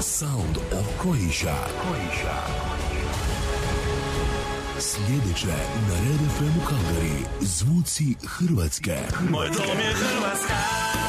Sound okoliša. Okoliša. Sljedeće na Red FM Kalgari, zvuci Hrvatske. Moj dom je Hrvatska.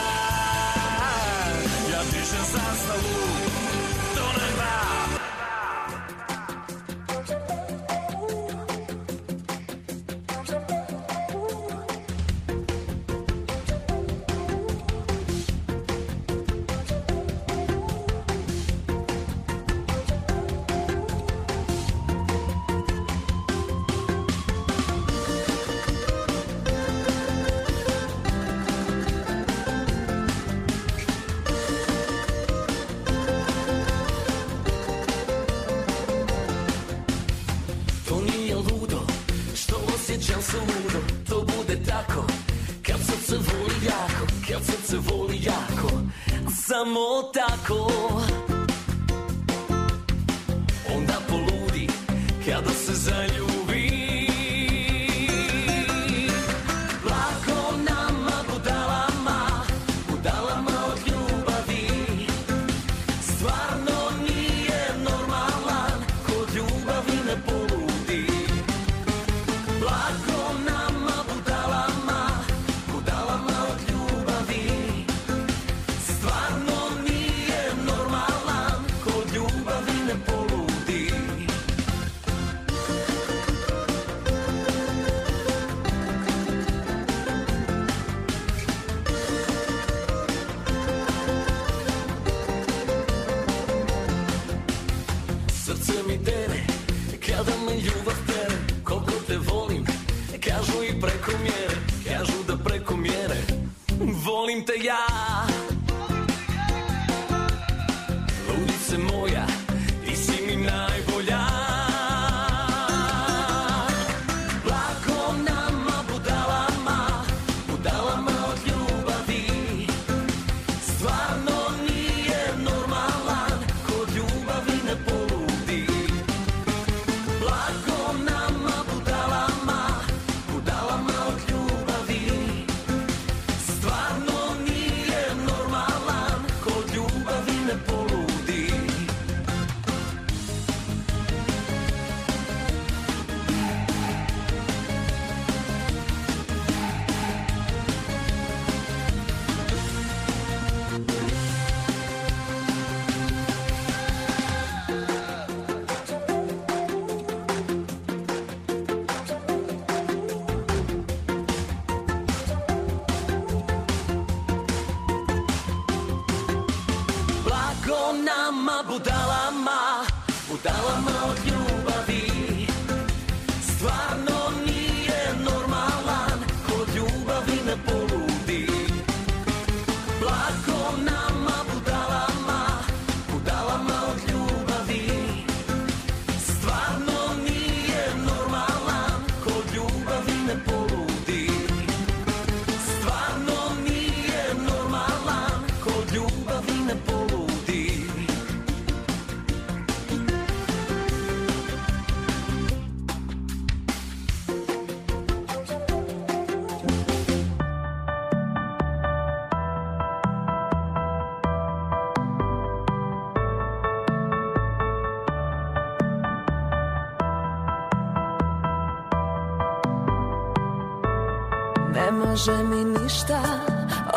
pomaže mi ništa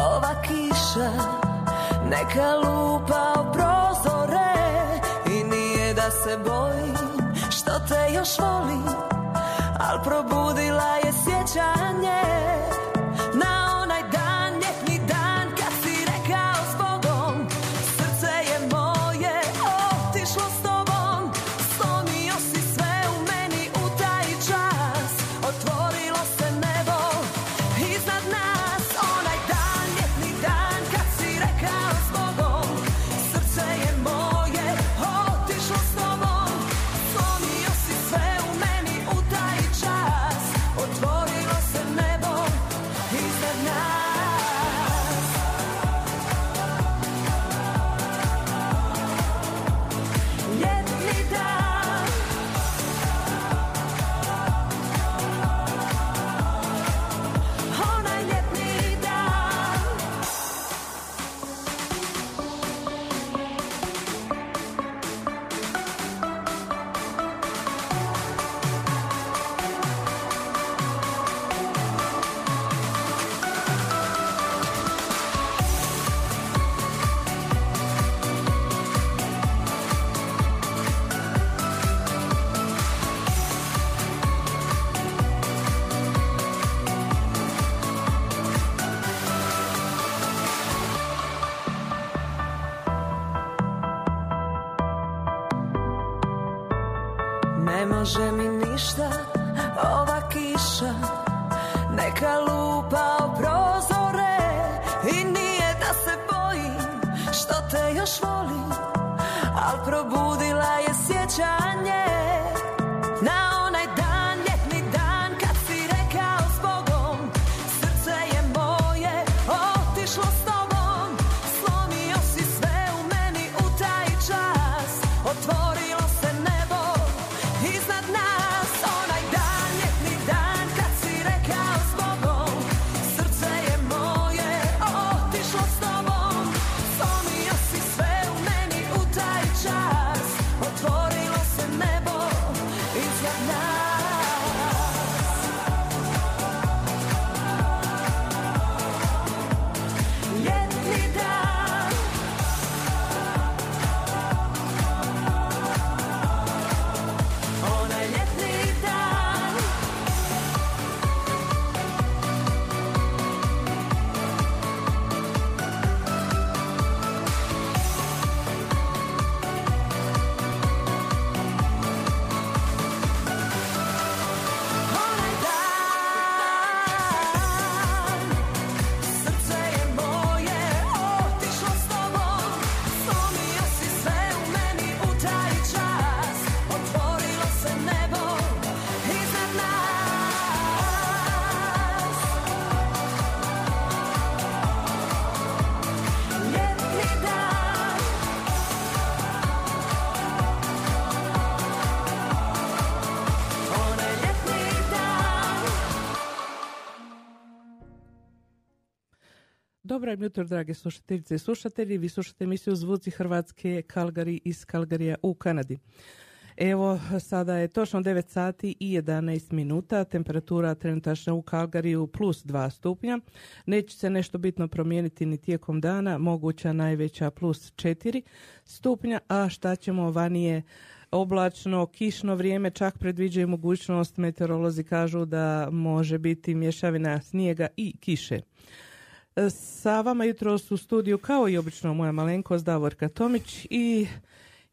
ova kiša Neka lupa u prozore. I nije da se bojim što te još volim Al probudila je sjećanje. Dobro jutro, drage slušateljice i slušatelji. Vi slušate emisiju Zvuci Hrvatske Kalgari iz Kalgarija u Kanadi. Evo, sada je točno 9 sati i 11 minuta, temperatura trenutačna u Kalgariju plus 2 stupnja. Neće se nešto bitno promijeniti ni tijekom dana, moguća najveća plus 4 stupnja, a šta ćemo vanije oblačno, kišno vrijeme, čak predviđaju mogućnost, meteorolozi kažu da može biti mješavina snijega i kiše. Sa vama jutros u studiju kao i obično moja malenkost Davorka Tomić i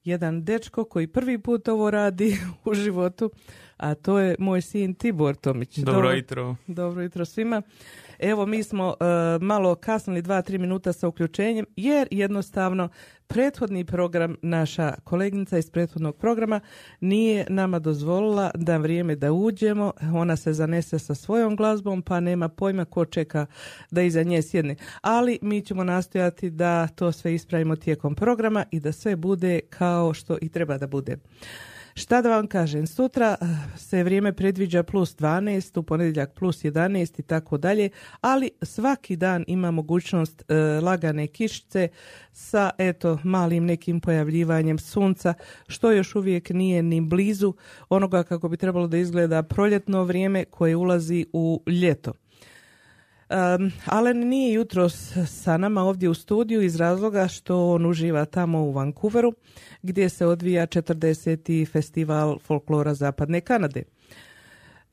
jedan dečko koji prvi put ovo radi u životu, a to je moj sin Tibor Tomić. Dobro jutro. Dobro jutro svima. Evo mi smo e, malo kasnili dva, tri minuta sa uključenjem jer jednostavno prethodni program, naša kolegnica iz prethodnog programa nije nama dozvolila da vrijeme da uđemo, ona se zanese sa svojom glazbom pa nema pojma ko čeka da iza nje sjedne. Ali mi ćemo nastojati da to sve ispravimo tijekom programa i da sve bude kao što i treba da bude. Šta da vam kažem, sutra eh, se vrijeme predviđa plus 12, u ponedjeljak plus 11 i tako dalje, ali svaki dan ima mogućnost eh, lagane kišice sa eto malim nekim pojavljivanjem sunca, što još uvijek nije ni blizu onoga kako bi trebalo da izgleda proljetno vrijeme koje ulazi u ljeto. Um, Alen nije jutros sa nama ovdje u studiju iz razloga što on uživa tamo u Vancouveru gdje se odvija 40. festival folklora Zapadne Kanade.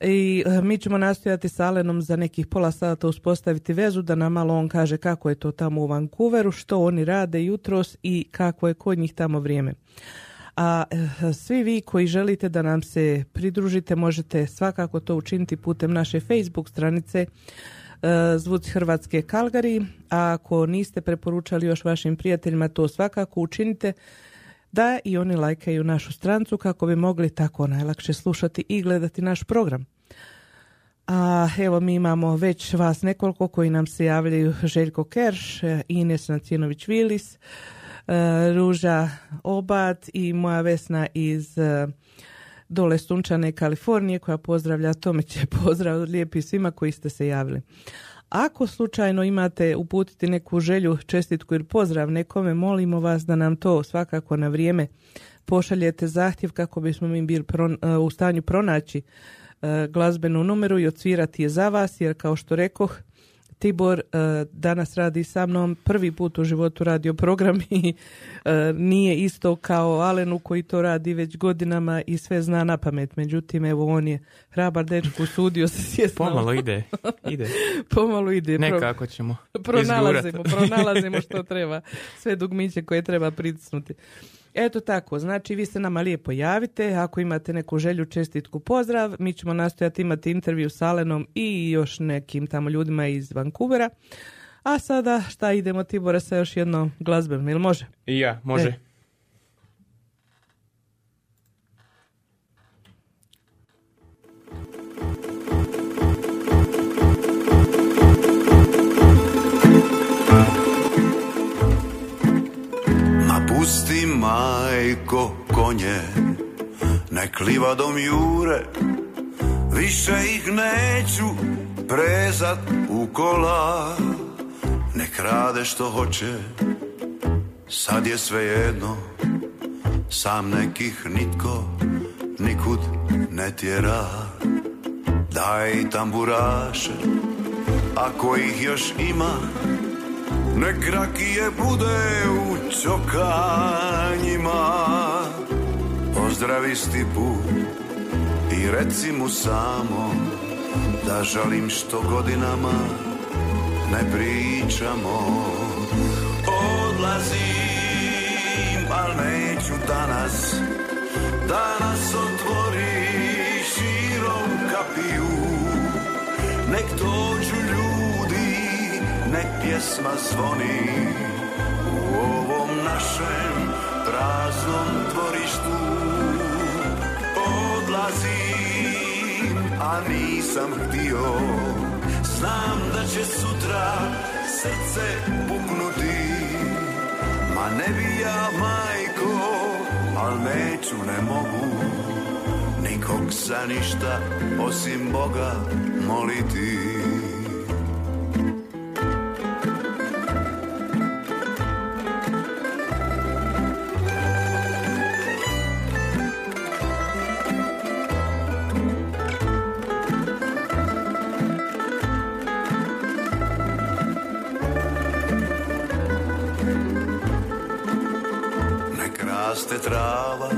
I e, mi ćemo nastojati sa Alenom za nekih pola sata uspostaviti vezu da nam malo on kaže kako je to tamo u Vancouveru, što oni rade jutros i kako je kod njih tamo vrijeme. A e, svi vi koji želite da nam se pridružite možete svakako to učiniti putem naše Facebook stranice Zvuci Hrvatske Kalgari, a ako niste preporučali još vašim prijateljima to svakako učinite. Da i oni lajkaju našu strancu kako bi mogli tako najlakše slušati i gledati naš program. A evo mi imamo već vas nekoliko koji nam se javljaju. Željko Kerš, Ines Nacinović-Vilis, e, Ruža Obad i moja Vesna iz e, dole Sunčane Kalifornije koja pozdravlja Tomiće. Pozdrav lijepi svima koji ste se javili. Ako slučajno imate uputiti neku želju, čestitku ili pozdrav nekome, molimo vas da nam to svakako na vrijeme pošaljete zahtjev kako bismo mi bili pro- u stanju pronaći e, glazbenu numeru i odsvirati je za vas, jer kao što rekoh, Tibor e, danas radi sa mnom, prvi put u životu radio program i e, nije isto kao Alenu koji to radi već godinama i sve zna na pamet. Međutim, evo on je hrabar dečko, usudio se sjest na- Pomalo ide, ide. Pomalo ide. Nekako ćemo pronalazimo, pronalazimo što treba. Sve dugmiće koje treba pritisnuti. Eto tako, znači vi se nama lijepo javite, ako imate neku želju, čestitku, pozdrav, mi ćemo nastojati imati intervju s Alenom i još nekim tamo ljudima iz Vancouvera. A sada šta idemo Tibore sa još jednom glazbom, ili može? I ja, može. E. majko konje, nek livadom jure, više ih neću prezat u kola. Nek rade što hoće, sad je sve jedno, sam nekih nitko nikud ne tjera. Daj tamburaše, ako ih još ima, Nek rakije bude u čokanjima. Pozdravi stipu i reci mu samo Da žalim što godinama ne pričamo. Odlazim, al neću danas. Danas otvori širom kapiju. Nek dođu ljudi, nek pjesma zvoni U ovom našem praznom dvorištu. Odlazim, a nisam htio. Znam da će sutra srce puknuti. Ma ne bi ja majko, al neću, ne mogu Nikog za ništa osim Boga moliti raste trava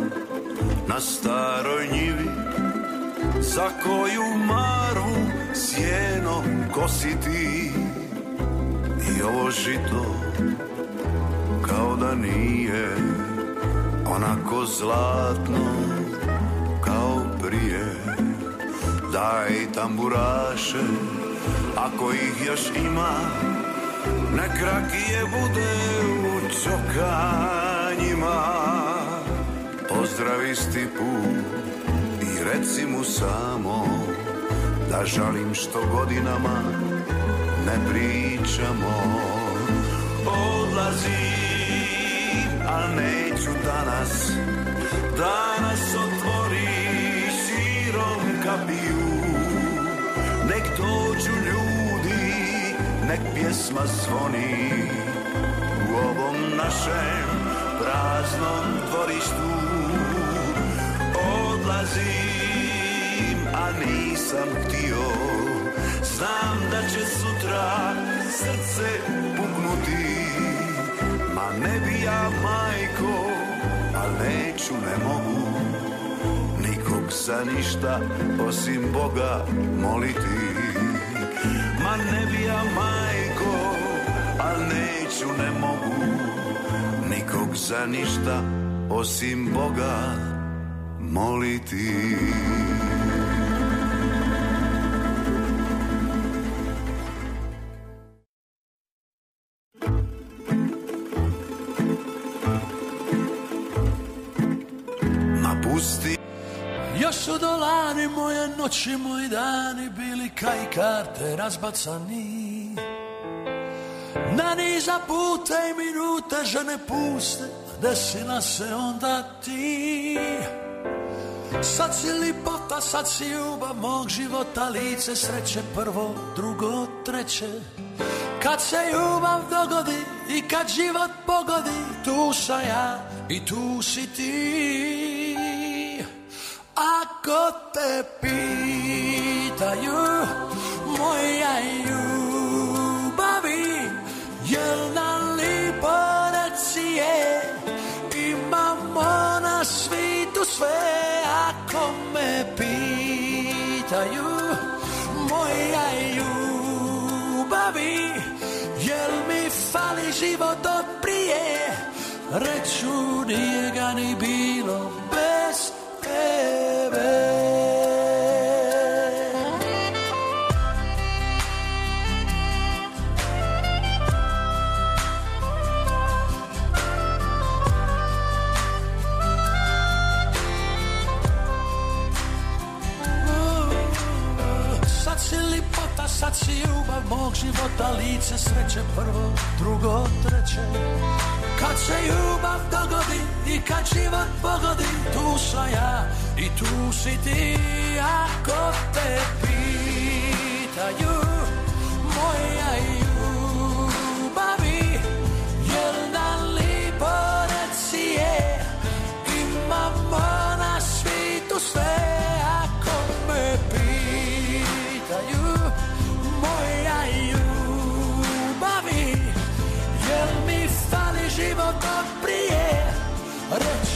na staroj njivi Za koju maru sjeno kositi I ovo žito kao da nije Onako zlatno kao prije. Daj tamburaše ako ih još ima Nek rakije bude u čokanjima Pozdravi stipu i reci mu samo Da žalim što godinama ne pričamo. Odlazim, al neću danas. Danas otvori širom kapiju. Nek dođu ljudi, nek pjesma zvoni. U ovom našem praznom dvorištu Odlazim, a nisam htio. Znam da će sutra srce puknuti Ma ne bi ja majko, al neću, ne mogu Nikog za ništa osim Boga moliti. Ma ne bi ja majko, al neću, ne mogu Nikog za ništa osim Boga moliti. Ma pusti Još su dolani moje noći, moji dani bili kaj karte razbacani. Na niza puta i minute žene puste, desila se onda ti Sad si lipota, sad si ljubav mog života, lice sreće prvo, drugo, treće. Kad se ljubav dogodi i kad život pogodi, tu sam ja i tu si ti. Ako te pitaju moja ljubavi Jel nam lipo reci je Imamo svitu sve Ako me pitaju. Moja ljubavi Jel mi fali život od prije? Reću nije ga ni bilo bez tebe sad si ljubav mog života Lice sreće prvo, drugo, treće. Kad se ljubav dogodi i kad život pogodi Tu sam ja i tu si ti. Ako te pitaju moja ljubavi Jel nam lipo reci je? Imamo na svitu sve Reću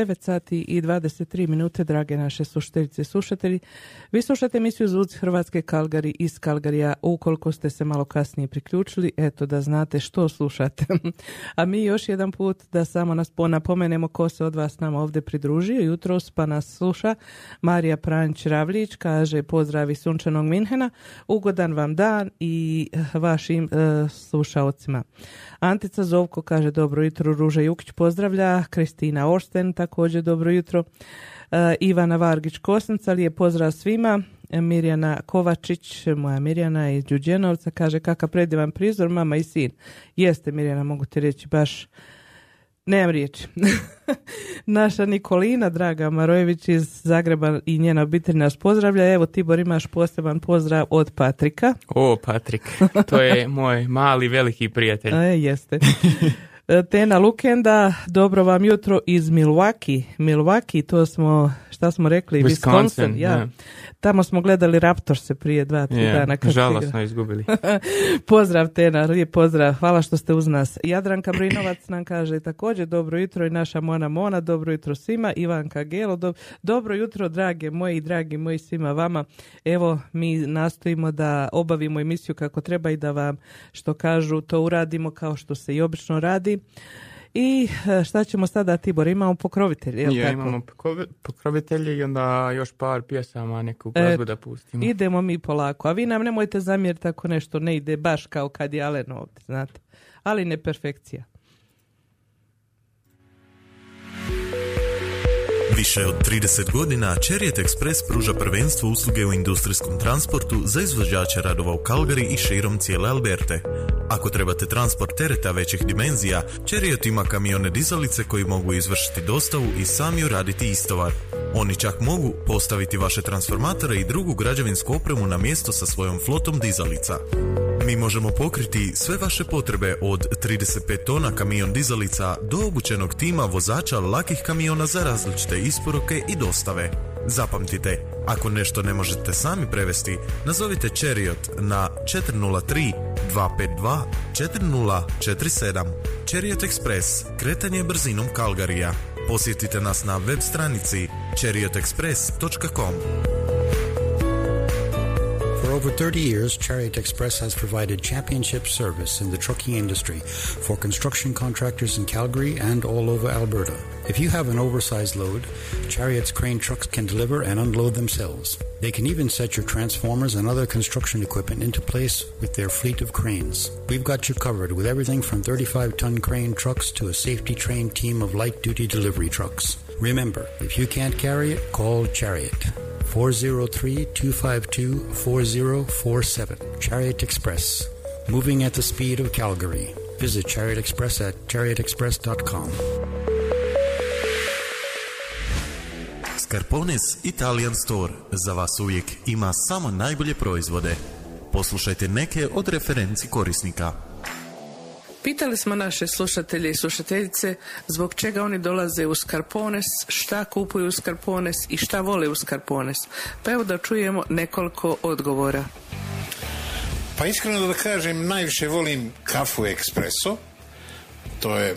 9 sati i 23 minute, drage naše slušateljice i slušatelji. Vi slušate emisiju Zvuci Hrvatske Kalgari iz Kalgarija. Ukoliko ste se malo kasnije priključili, eto da znate što slušate. A mi još jedan put da samo nas napomenemo ko se od vas nama ovdje pridružio. Jutros pa nas sluša Marija Pranć Ravlić, kaže pozdravi sunčanog Minhena, ugodan vam dan i vašim e, slušaocima. Antica Zovko kaže dobro jutro, Ruža Jukić pozdravlja, Kristina Orsten također dobro jutro, E, Ivana Vargić Kosnica, lijep pozdrav svima, E, Mirjana Kovačić, moja Mirjana iz Đuđenovca, kaže kakav predivan prizor, mama i sin. Jeste Mirjana, mogu ti reći baš Nemam riječi. Naša Nikolina, draga Marojević iz Zagreba i njena obitelj nas pozdravlja. Evo Tibor imaš poseban pozdrav od Patrika. O, Patrik, to je moj mali veliki prijatelj. E, jeste. E, Tena Lukenda, dobro vam jutro iz Milwaukee. Milwaukee, to smo, šta smo rekli? Wisconsin, ja. Tamo smo gledali Raptorse prije dva, tri Je, dana. kad žalosno izgubili. pozdrav Tena, lijep pozdrav, hvala što ste uz nas. Jadranka Brinovac nam kaže također dobro jutro i naša Mona Mona, dobro jutro svima, Ivanka Gelo, do- dobro jutro drage moji i dragi moji svima vama. Evo mi nastojimo da obavimo emisiju kako treba i da vam što kažu to uradimo kao što se i obično radi. I e, šta ćemo sada, Tibor? Imamo pokrovitelje, jel Ja, tako? imamo pokrovi- pokrovitelje i onda još par pjesama, neku E, glazbu da pustimo. Idemo mi polako, a vi nam nemojte zamjeriti ako nešto ne ide baš kao kad je Alen ovdje, znate. Ali ne perfekcija. Više od 30 godina Chariot Express pruža prvenstvo usluge u industrijskom transportu za izvođače radova u Calgary i širom cijele Alberte. Ako trebate transport tereta većih dimenzija, Chariot ima kamione dizalice koji mogu izvršiti dostavu i sami uraditi istovar. Oni čak mogu postaviti vaše transformatore i drugu građevinsku opremu na mjesto sa svojom flotom dizalica. Mi možemo pokriti sve vaše potrebe od 35 tona kamion dizalica do obučenog tima vozača lakih kamiona za različite isporuke i dostave. Запамтите, ако нешто не можете сами превести, назовите Чериот на 403-252-4047. Чериот Експрес, кретање брзином Калгарија. Посетите нас на веб страници chariotexpress.com. For over 30 years, Chariot Express has provided championship service in the trucking industry for construction contractors in Calgary and all over Alberta. If you have an oversized load, Chariot's crane trucks can deliver and unload themselves. They can even set your transformers and other construction equipment into place with their fleet of cranes. We've got you covered with everything from 35 ton crane trucks to a safety trained team of light duty delivery trucks. Remember, if you can't carry it, call Chariot. 403 252 4047. Chariot Express. Moving at the speed of Calgary. Visit Chariot Express at chariotexpress.com. Scarpones Italian Store za vas uvijek ima samo najbolje proizvode. Poslušajte neke od referenci korisnika. Pitali smo naše slušatelje i slušateljice zbog čega oni dolaze u Skarpones, šta kupuju u Skarpones i šta vole u Skarpones. Pa evo da čujemo nekoliko odgovora. Pa iskreno da kažem, najviše volim kafu ekspreso. To je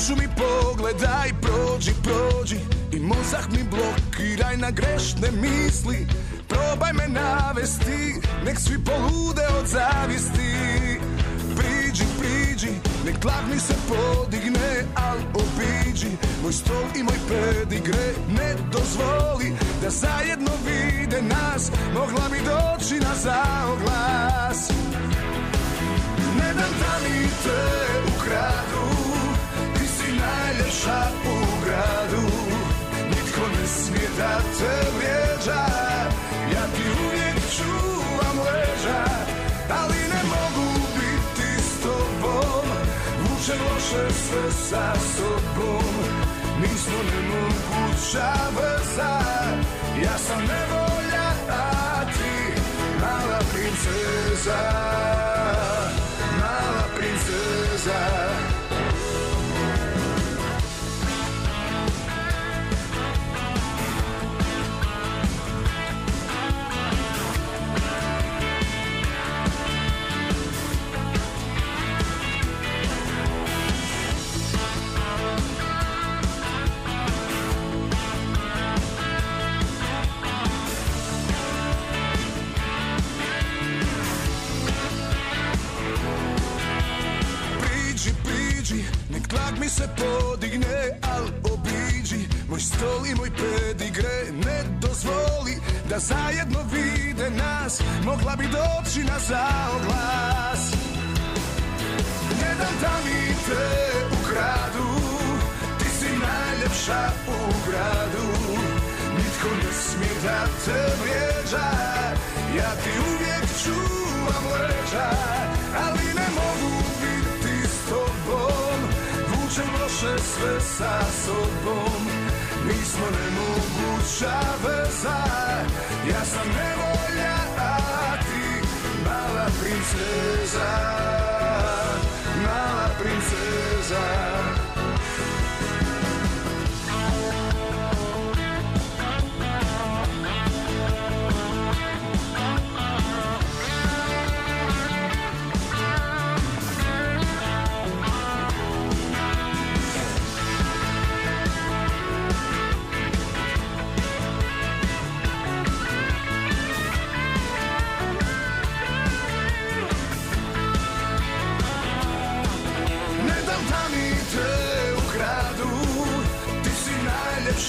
dušu mi pogledaj, prođi, prođi I mozak mi blokiraj na grešne misli. Probaj me navesti, nek svi polude od zavisti. Priđi, priđi, nek tlak mi se podigne, al obiđi. Moj stol i moj pedigre, ne dozvoli Da zajedno vide nas, mogla bi doći na zaoglas. Ne dam da mi te ukradu najljepša u gradu Nitko ne smije da te vrijeđa. Ja ti uvijek čuvam leđa Ali ne mogu biti s tobom? Vuče loše sve sa sobom Nismo nemoguća veza. Ja sam nevolja, a ti Mala princeza se podigne, al obiđi Moj stol i moj pedigre. Ne dozvoli da zajedno vide nas Mogla bi doći na zaoglas. Da mi te ukradu Ti si najljepša u gradu. Nitko ne smije da te vrijeđa Ja ti uvijek čuvam leđa Ali Vučem loše sve sa sobom. Mi smo nemoguća veza. Ja sam nevolja, a ti mala princeza. Mala princeza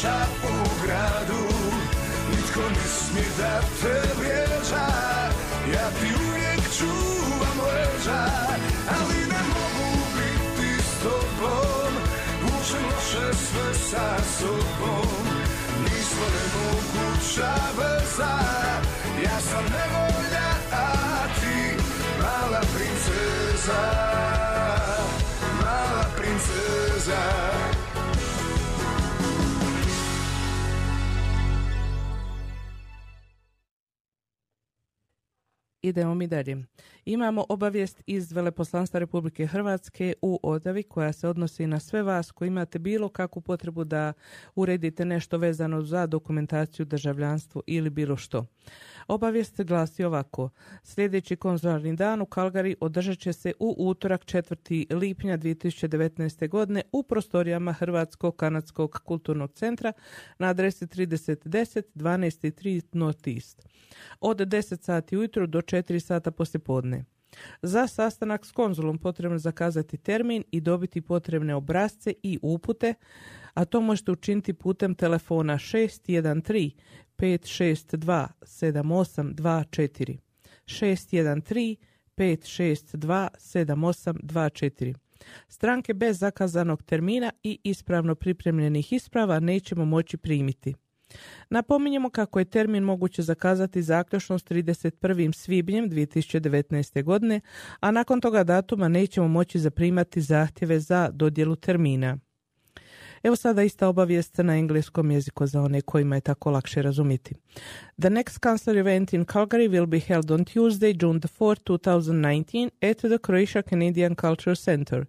najljepša u gradu. Nitko ne smije da te vrijeđa. Ja ti uvijek čuvam leđa Ali ne mogu biti s tobom. Vučem loše sve sa sobom. Nismo nemoguća veza. Ja sam nevolja, a ti mala princeza Idemo mi dalje. Imamo obavijest iz Veleposlanstva Republike Hrvatske u Odavi koja se odnosi na sve vas koji imate bilo kakvu potrebu da uredite nešto vezano za dokumentaciju, državljanstvo ili bilo što. Obavijest glasi ovako. Sljedeći konzularni dan u Kalgari održat će se u utorak 4. lipnja 2019. godine u prostorijama Hrvatskog kanadskog kulturnog centra na adresi 3010 12.3 North East. Od 10 sati ujutro do 4 sata poslijepodne. Za sastanak s konzulom potrebno zakazati termin i dobiti potrebne obrazce i upute, a to možete učiniti putem telefona 613 562 7824 613 562 7824 Stranke bez zakazanog termina i ispravno pripremljenih isprava nećemo moći primiti. Napominjemo kako je termin moguće zakazati zaključno s 31. svibnjem 2019. godine, a nakon toga datuma nećemo moći zaprimati zahtjeve za dodjelu termina. Evo sada ista obavijest na engleskom jeziku za one kojima je tako lakše razumjeti. The next council event in Calgary will be held on Tuesday, June the 4th, 2019 at the Croatia Canadian Cultural Center.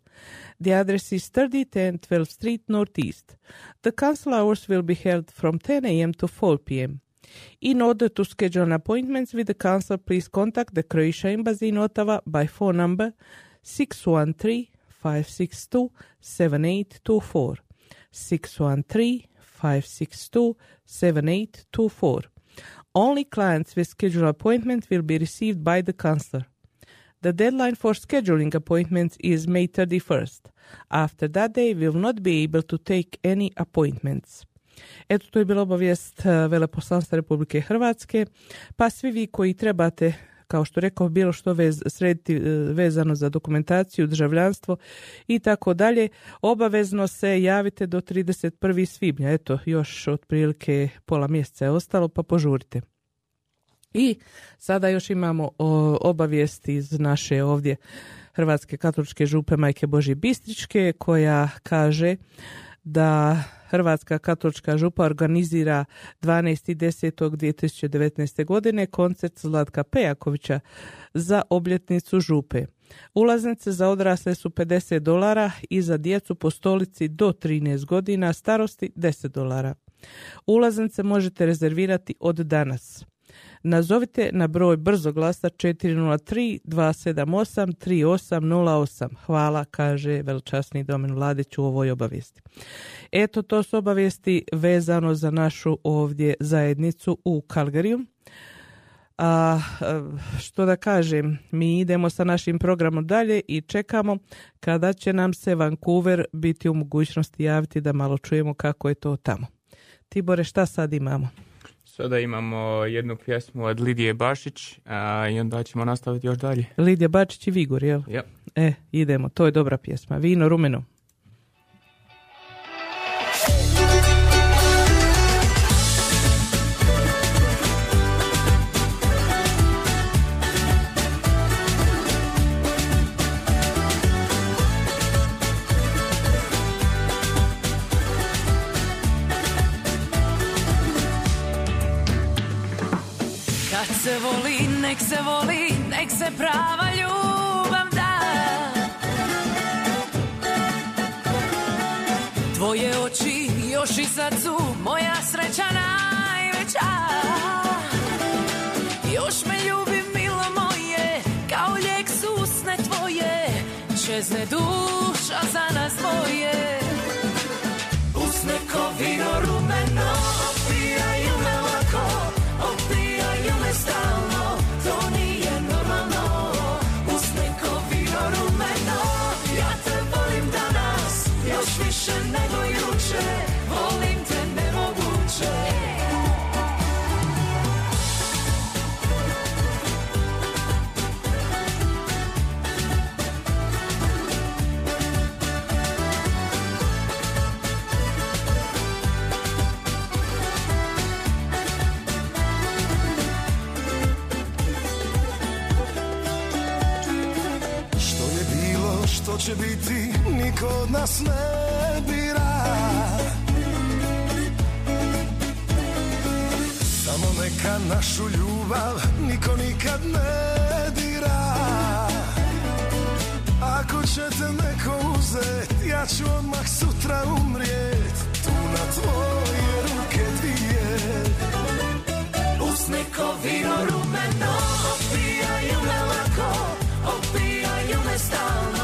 The address is 3010 12th Street Northeast. The council hours will be held from 10 a.m. to 4 p.m. In order to schedule appointments with the council, please contact the Croatia Embassy in Ottawa by phone number 613 562 7824. 613 562 7824. Only clients with scheduled appointment will be received by the counselor. The deadline for scheduling appointments is May 31st. After that day, we will not be able to take any appointments. Eto, to je bila obavijest eh, Veleposlanstva Republike Hrvatske, pa svi vi koji trebate kao što rekao, bilo što vez, srediti e, vezano za dokumentaciju, državljanstvo i tako dalje, obavezno se javite do 31. svibnja. Eto, još otprilike pola mjeseca je ostalo, pa požurite. I sada još imamo obavijest iz naše ovdje Hrvatske katoličke župe Majke Boži Bistričke koja kaže da Hrvatska katolička župa organizira 12.10.2019. godine koncert Zlatka Pejakovića za obljetnicu župe. Ulaznice za odrasle su 50 dolara i za djecu po stolici do 13 godina starosti 10 dolara. Ulaznice možete rezervirati od danas. Nazovite na broj brzoglasa 403 278 3808. Hvala, kaže veličasni Domen Vladić u ovoj obavijesti. Eto, to su obavijesti vezano za našu ovdje zajednicu u Kalgariju. A što da kažem, mi idemo sa našim programom dalje i čekamo kada će nam se Vancouver biti u mogućnosti javiti da malo čujemo kako je to tamo. Tibore, šta sad imamo? Sada imamo jednu pjesmu od Lidije Bašić a, i onda ćemo nastaviti još dalje. Lidija Bačić i Vigor, jel? Ja. E, idemo, to je dobra pjesma. Vino rumeno. Nek se voli, nek se prava ljubav da. Tvoje oči još i sad su moja sreća najveća. Još me ljubi milo moje, kao lijek su usne tvoje. Čezne duša za nas dvoje. Usne vino rumeno, niko od nas ne bira. Samo neka našu ljubav niko nikad ne dira. Ako će te neko uzet, ja ću odmah sutra umrijet. Tu na tvoje ruke dvije. Usne ko vino rumeno, opijaju me lako, opijaju me stalno,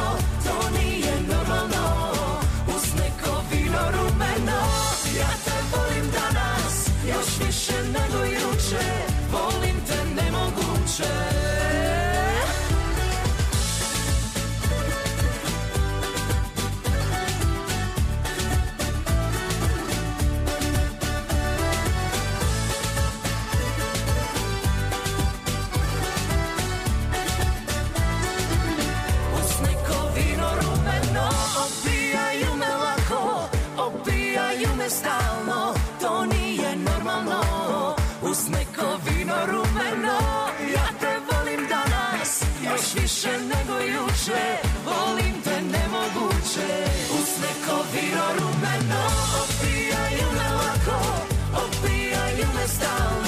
opijaju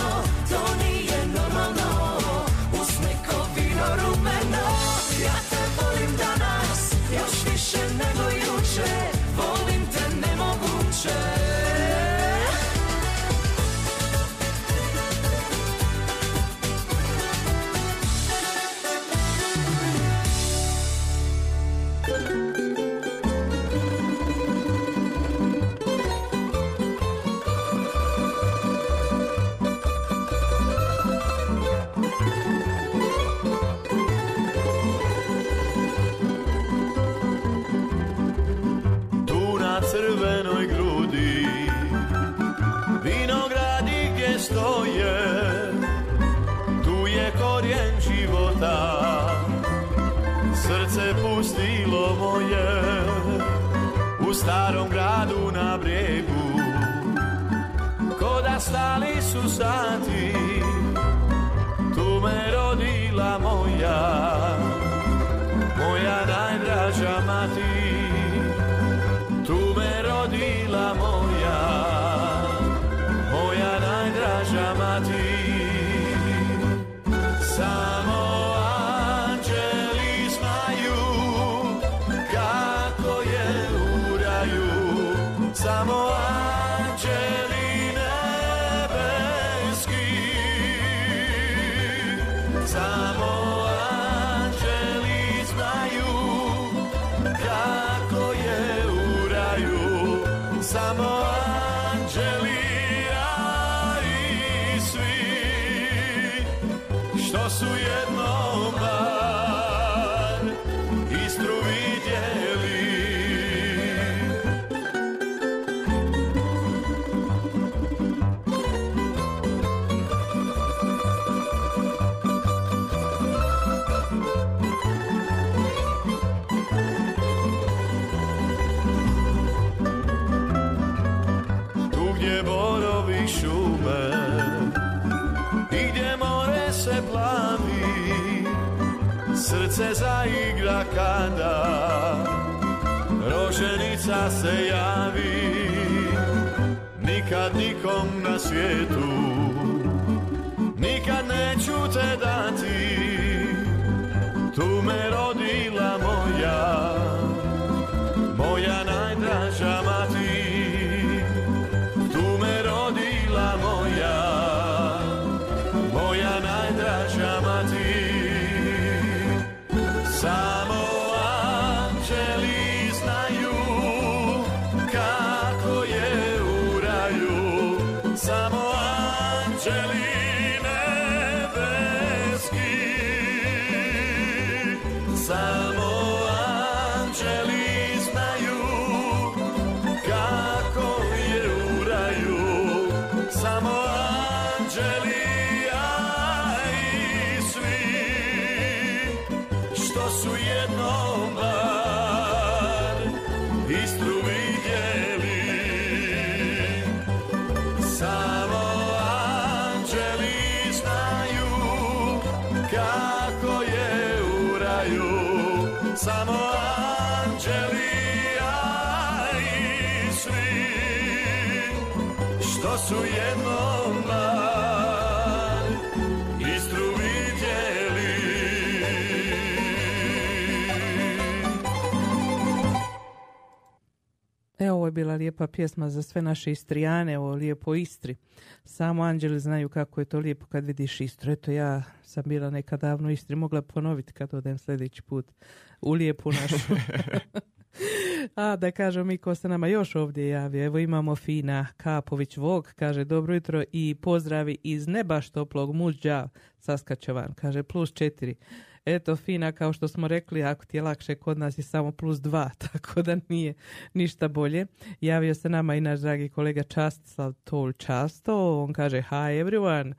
starom gradu na brijegu. Koda stali su sati Se javi. Nikad nikom na svijetu je bila lijepa pjesma za sve naše Istrijane, ovo lijepo Istri. Samo anđeli znaju kako je to lijepo kad vidiš Istru. Eto, ja sam bila nekad davno u Istri, mogla ponoviti kad odem sljedeći put u lijepu našu. A da kažem mi ko se nama još ovdje javio, evo imamo Fina Kapović Vog, kaže dobro jutro i pozdravi iz nebaš toplog muđa Saskačevan, kaže plus četiri. Eto Fina, kao što smo rekli, ako ti je lakše, kod nas je samo plus dva, tako da nije ništa bolje. Javio se nama i naš dragi kolega Častislav Tol Často, on kaže hi everyone.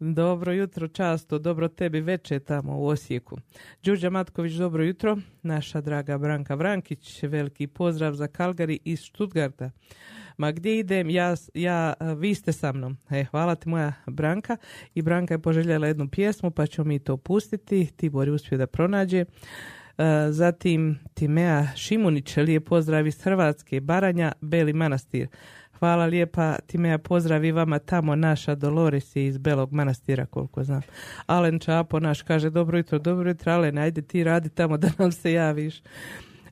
Dobro jutro, často, dobro tebi veče tamo u Osijeku. Đurđa Matković, dobro jutro. Naša draga Branka Vrankić, veliki pozdrav za Kalgari iz Stuttgarta. Ma gdje idem, ja, ja, vi ste sa mnom. E, hvala ti moja Branka. I Branka je poželjela jednu pjesmu, pa ćemo mi to pustiti. Tibor je uspio da pronađe. E, Zatim Timea Šimunić, lijep pozdrav iz Hrvatske, Baranja, Beli Manastir. Hvala lijepa, Timea, pozdrav i vama tamo, naša Dolores iz Belog manastira, koliko znam. Alen Čapo naš kaže, dobro jutro, dobro jutro, Alen, ajde ti radi tamo da nam se javiš.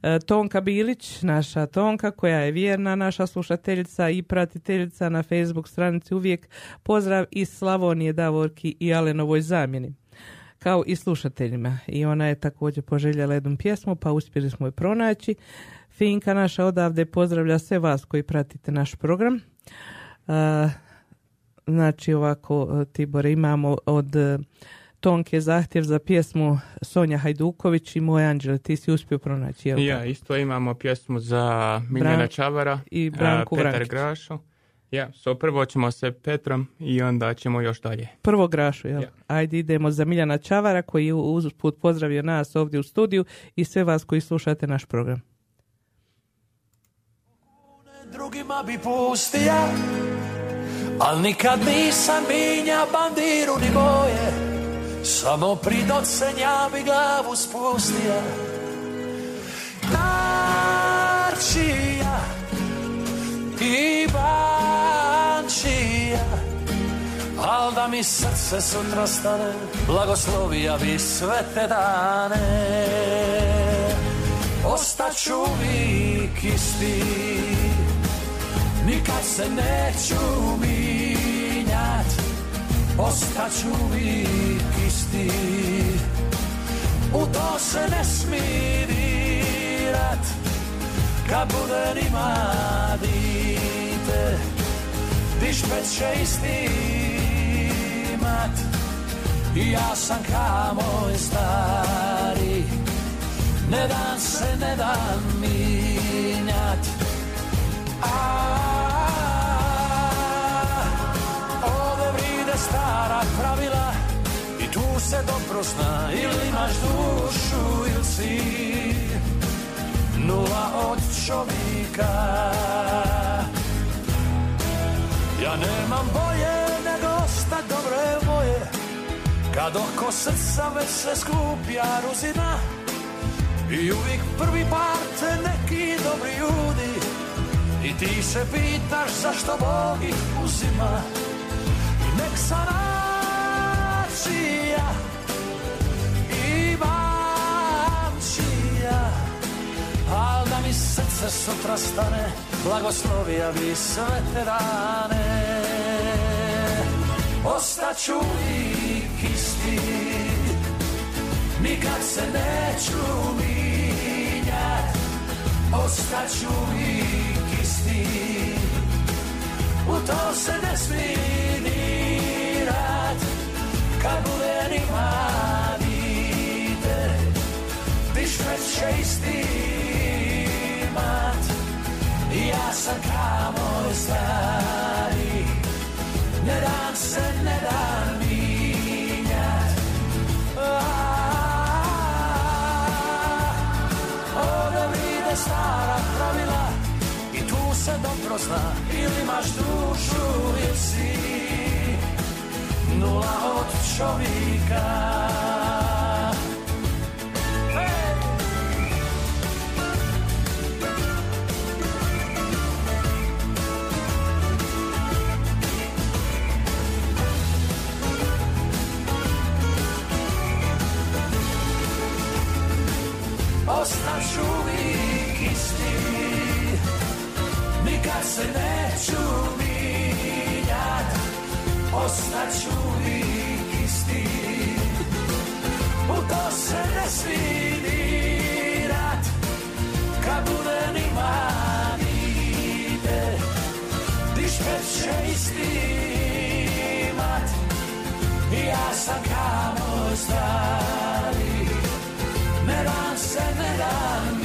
E, Tonka Bilić, naša Tonka, koja je vjerna naša slušateljica i pratiteljica na Facebook stranici uvijek. Pozdrav iz Slavonije, Davorki i Alenovoj zamjeni kao i slušateljima. I ona je također poželjela jednu pjesmu, pa uspjeli smo je pronaći. Finka naša odavde pozdravlja sve vas koji pratite naš program. A, znači ovako, Tibore, imamo od e, Tonke zahtjev za pjesmu Sonja Hajduković i Moj anđele, ti si uspio pronaći. Jel? Ja, isto imamo pjesmu za Miljana Bran- Čavara i Branku Petar Vrankić. Grašo. Ja, so prvo ćemo se Petrom i onda ćemo još dalje. Prvo grašu, jel? Ja. Ajde idemo za Miljana Čavara koji je usput pozdravio nas ovdje u studiju i sve vas koji slušate naš program. Drugima bi pustija Al nikad nisam minja bandiru ni boje Samo pri docenja bi glavu spustija Narčija i bančija Al da mi srce sutra stane Blagoslovija bi sve te dane. Ostaću uvijek isti Nikad se neću minjat Ostaću uvijek isti? U to se ne smi dirat Kad bude ima dite Dišpet će isti imat. I ja sam ka moj stari Ne dan se ne dan minjat. A stara pravila I tu se dobro zna Ili imaš dušu ili si Nula od čovjeka. Ja nemam boje nego osta dobre moje Kad oko srca već se skuplja ruzina I uvijek prvi par te neki dobri ljudi. I ti se pitaš zašto Bog ih uzima nek sanacija I bančija Al da mi srce sutra stane Blagoslovija bi sve te dane. Ostaću uvijek isti Nikad se neću minjat Ostaću uvijek isti U to se ne smije Kad bude nima vide Dišmet će I ja sam ka moj stari Ne dam se, ne dam minjat Ovdje vide stara pravila I tu se dobro zna Ili imaš dušu ili si Nula od čovjeka Hey! Ostaću uvijek isti Nikad se neću Ostaću uvijek isti U to se ne smi dirat Kad bude nima vide Dišpet će isti imat I ja sam ka moj stari. Ne dam se, ne dam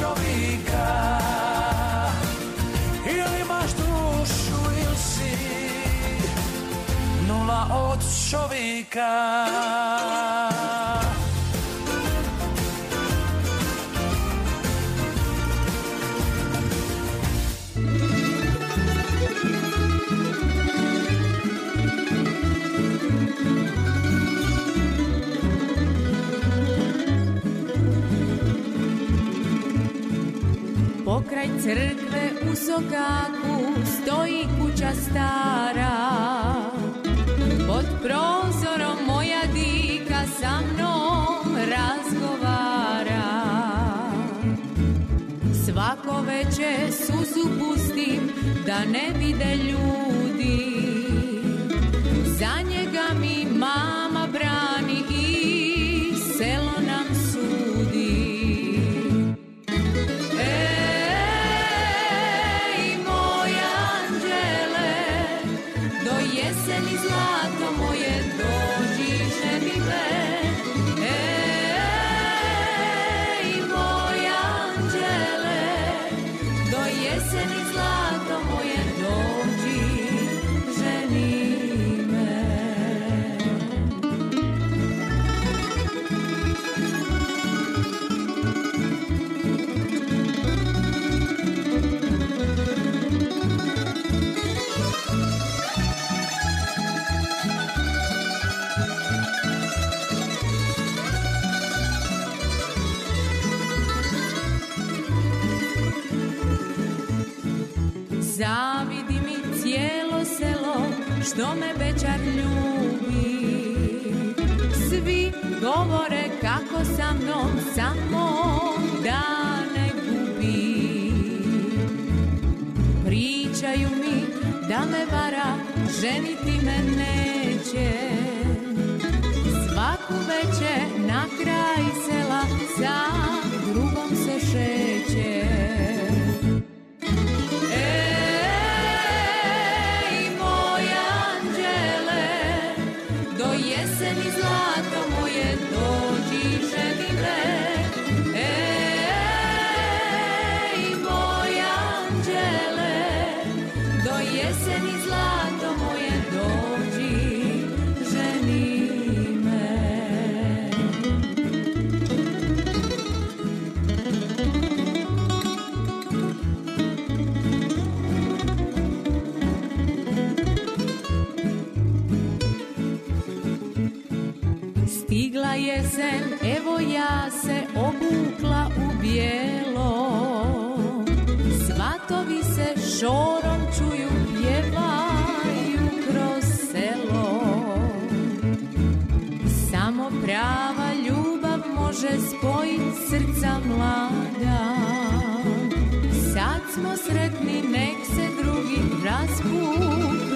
čovjeka. Ili imaš dušu ili si Nula od čovjeka Pokraj crkve u sokaku stoji kuća stara. Pod prozorom moja dika sa mnom razgovara. Svako veče suzu pustim da ne vide ljudi da me vara, ženiti me neće. Svaku večer na kraj sela sam jesen, evo ja se obukla u bijelo. Svatovi se šorom čuju, pjevaju kroz selo. Samo prava ljubav može spojit srca mlada. Sad smo sretni, nek se drugi raspuknu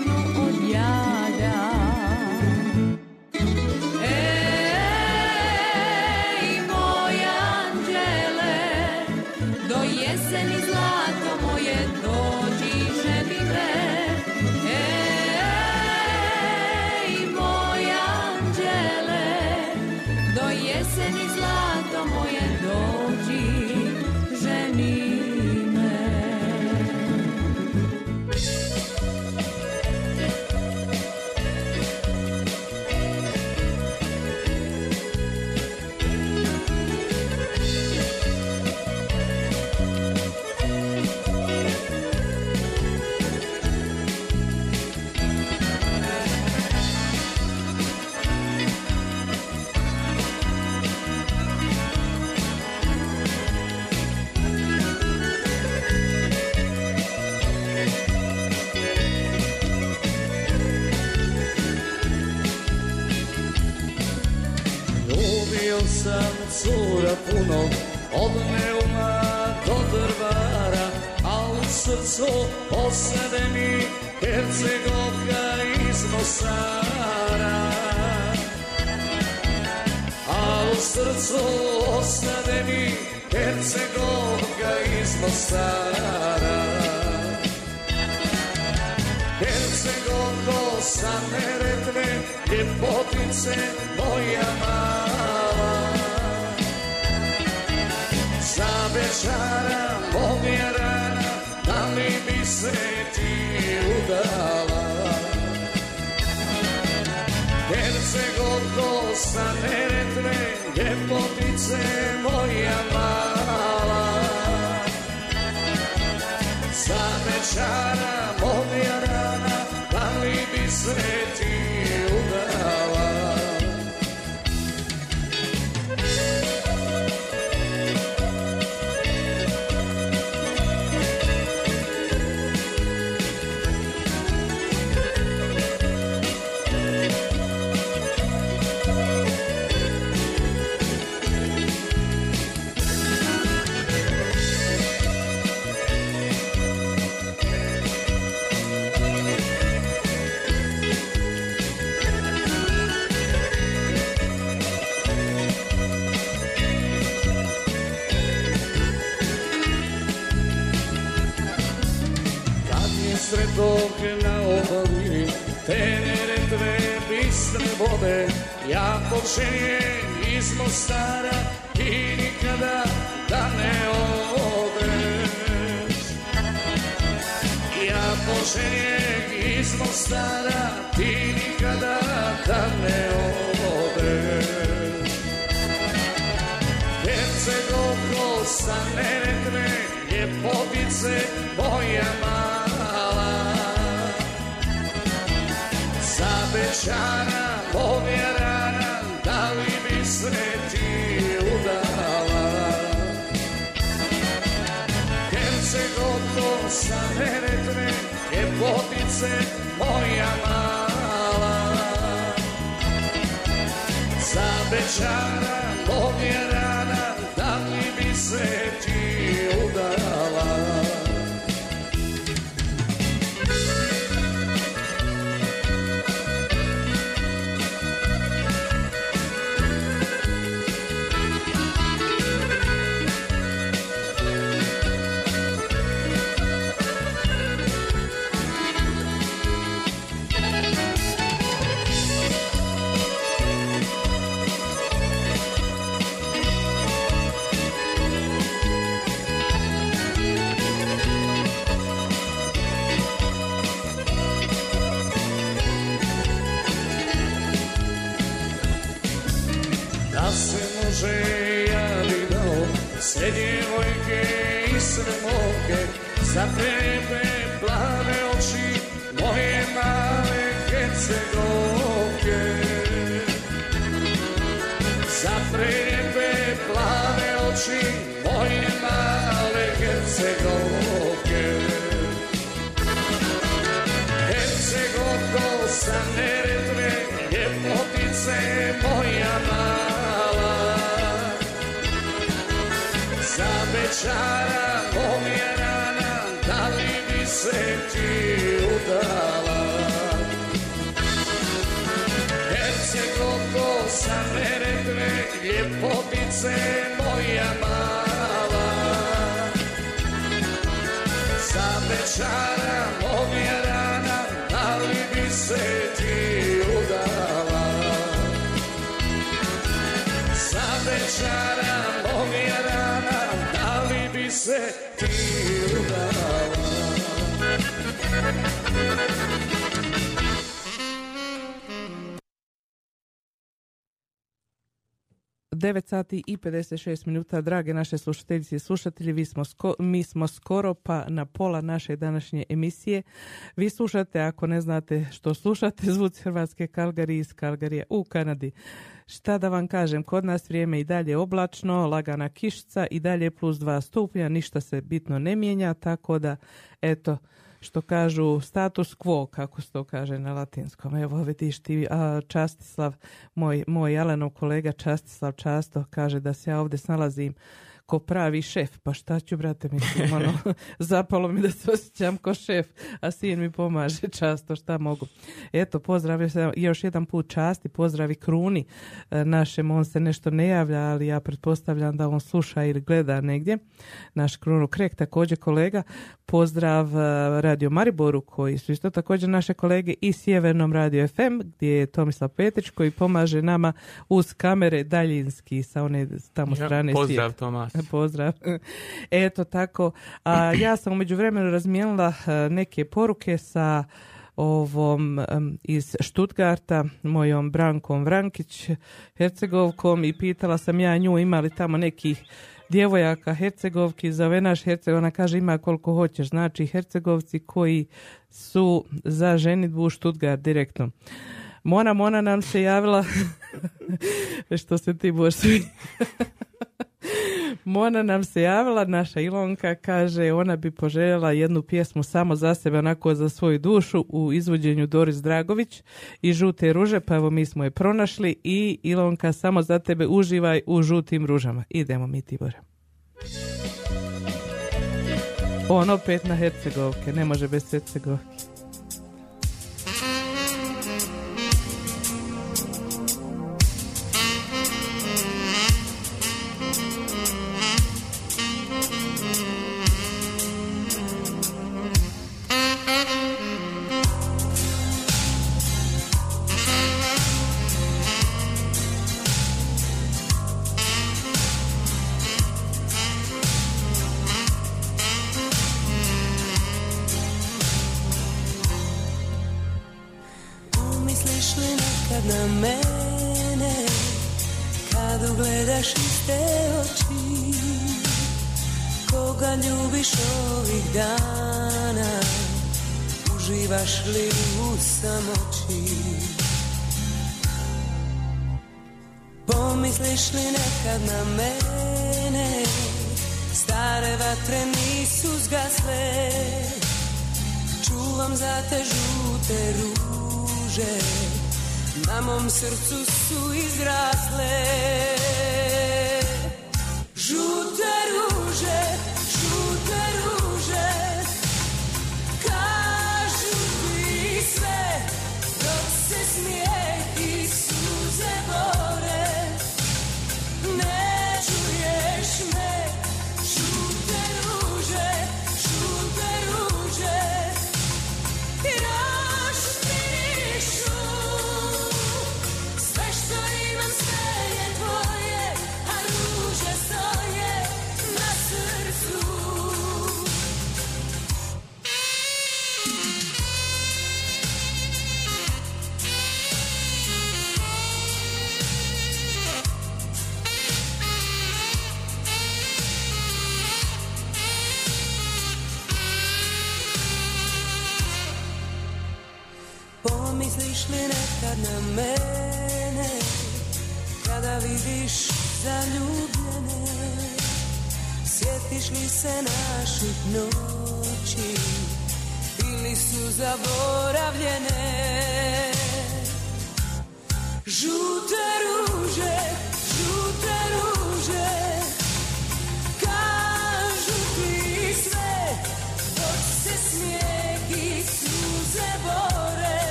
srcu osade mi Hercegovka iz Mostara Hercegovko sa Neretve Ljepotice moja mala. Za večara moja rana Da li bi se ti udala? Hercegovko sa Neretve Ljepotice moja mala Za večara moja rana Da li bi se Počinjem iz Mostara I nikada da ne odeš. Ja počinjem iz Mostara Ti nikada da ne odeš. Hercegovko sa Neretve Ljepotice moja mala. Za Neretve Ljepotice moja mala. Za večara moja rana Da li bi se ti Za tebe plave oči Moje male hercegovke Za tebe plave oči Moje male hercegovke Hercegovko sa Neretve Ljepotice moja mala. Za Ljepotice moja mala. Za večara moja rana Da bi se ti udala. Za večara moja rana Da bi se 9 sati i 56 minuta, drage naše slušateljice i slušatelji, vi smo sko- mi smo skoro pa na pola naše današnje emisije. Vi slušate, ako ne znate što slušate, zvuci Hrvatske Kalgari iz Kalgarija u Kanadi. Šta da vam kažem, kod nas vrijeme i dalje oblačno, lagana kišca i dalje plus 2 stupnja, ništa se bitno ne mijenja, tako da, eto, što kažu status quo, kako se to kaže na latinskom. Evo vidiš ti, a, Častislav, moj, moj Alenov kolega Častislav často kaže da se ja ovdje snalazim ko pravi šef, pa šta ću brate mislim, ono, zapalo mi da se osjećam ko šef, a sin mi pomaže často, šta mogu. Eto, pozdravio se još jedan put časti, pozdravi Kruni e, našem, on se nešto ne javlja, ali ja pretpostavljam da on sluša ili gleda negdje. Naš Krunu Krek, također kolega, pozdrav e, Radio Mariboru, koji su isto također naše kolege i Sjevernom Radio FM, gdje je Tomislav Petić, koji pomaže nama uz kamere daljinski sa one tamo Ja, strane pozdrav, svijeta. Pozdrav. Eto tako. A ja sam umeđu vremenu razmijenila e, neke poruke sa ovom iz Štutgarta, mojom Brankom Vrankić, Hercegovkom i pitala sam ja nju ima li tamo nekih djevojaka Hercegovki, zove naš Herceg, ona kaže ima koliko hoćeš, znači Hercegovci koji su za ženitbu u Štutgart direktno. Mona Mona nam se javila što se ti boš Mona nam se javila, naša Ilonka, kaže ona bi poželjela jednu pjesmu samo za sebe, onako za svoju dušu u izvođenju Doris Dragović i Žute ruže, pa evo mi smo je pronašli i Ilonka samo za tebe uživaj u žutim ružama. Idemo mi Tibore. On opet na Hercegovke, ne može bez Hercegovke.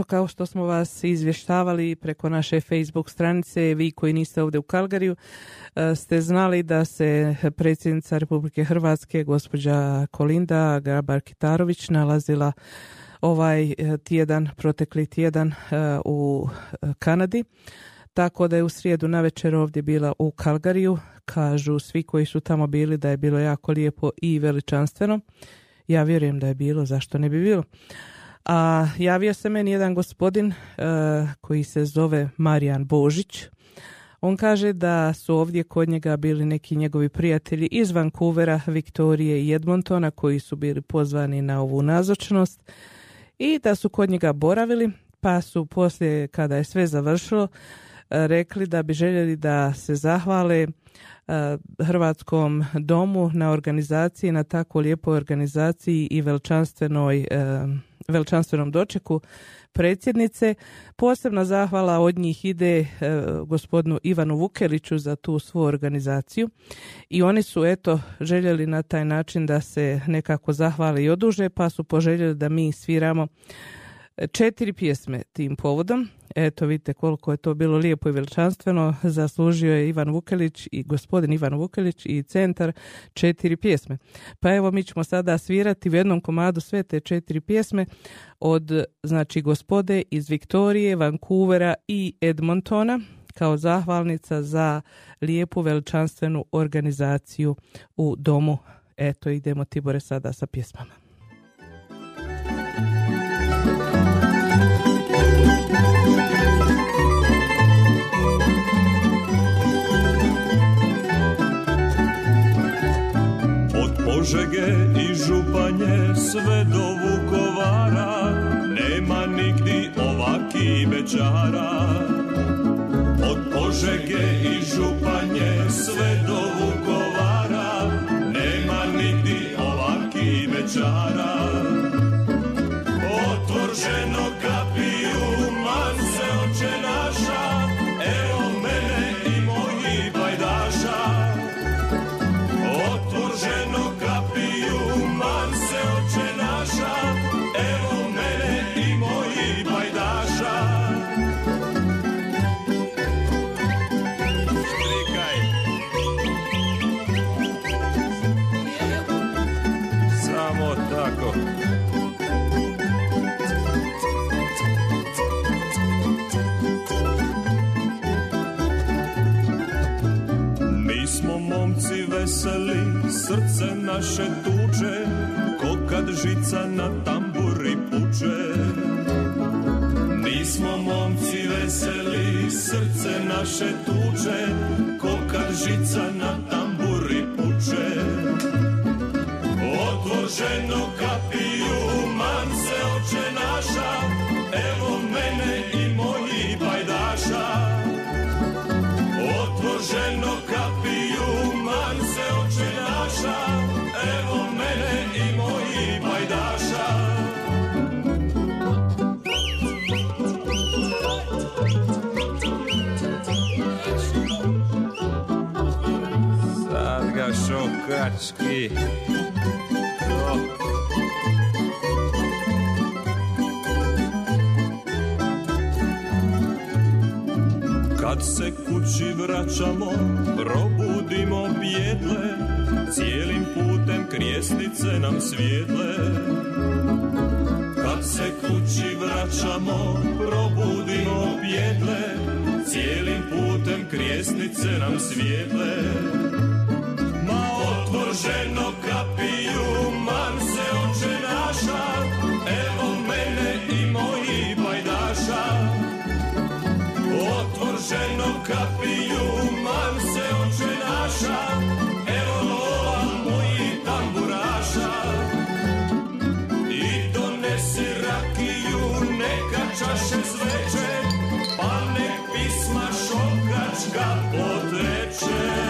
Eto, kao što smo vas izvještavali preko naše Facebook stranice, vi koji niste ovdje u Kalgariju, e, ste znali da se predsjednica Republike Hrvatske, gospođa Kolinda Grabar-Kitarović, nalazila ovaj e, tjedan, protekli tjedan e, u Kanadi. Tako da je u srijedu navečer ovdje bila u Kalgariju. Kažu svi koji su tamo bili da je bilo jako lijepo i veličanstveno. Ja vjerujem da je bilo, zašto ne bi bilo. A javio se meni jedan gospodin e, koji se zove Marijan Božić. On kaže da su ovdje kod njega bili neki njegovi prijatelji iz Vancouvera, Viktorije i Edmontona koji su bili pozvani na ovu nazočnost i da su kod njega boravili pa su poslije kada je sve završilo e, rekli da bi željeli da se zahvale e, Hrvatskom domu na organizaciji, na tako lijepoj organizaciji i veličanstvenoj veličanstvenom dočeku predsjednice. Posebna zahvala od njih ide e, gospodinu Ivanu Vukeliću za tu svu organizaciju i oni su eto željeli na taj način da se nekako zahvale i oduže pa su poželjeli da mi sviramo četiri pjesme tim povodom. Eto vidite koliko je to bilo lijepo i veličanstveno. Zaslužio je Ivan Vukelić i gospodin Ivan Vukelić i centar četiri pjesme. Pa evo mi ćemo sada svirati u jednom komadu sve te četiri pjesme od znači gospode iz Viktorije, Vancouvera i Edmontona kao zahvalnica za lijepu veličanstvenu organizaciju u domu. Eto idemo Tibore sada sa pjesmama. Požege i Županje sve do Vukovara. Nema nigdi ovaki večara Od Požege i Županje sve do Vukovara. Nema nigdi ovaki večara Momci veseli, srce naše tuče, ko kad žica na tamburi puče. Nismo momci veseli, srce naše tuče, ko kad žica na tamburi puče. Otvor ženo šokački. Kad se kući vraćamo, probudimo bjedle, cijelim putem krijesnice nam svijetle. Kad se kući vraćamo, probudimo bjedle, cijelim putem krijesnice nam svijetle. Ženo kapiju, man se oče naša, evo mene i moji pajdaša. Otvor ženo kapiju, man se oče naša, evo lova moji tamburaša. I donesi rakiju, neka čaše sveče, pa nek pisma šokačka potreče.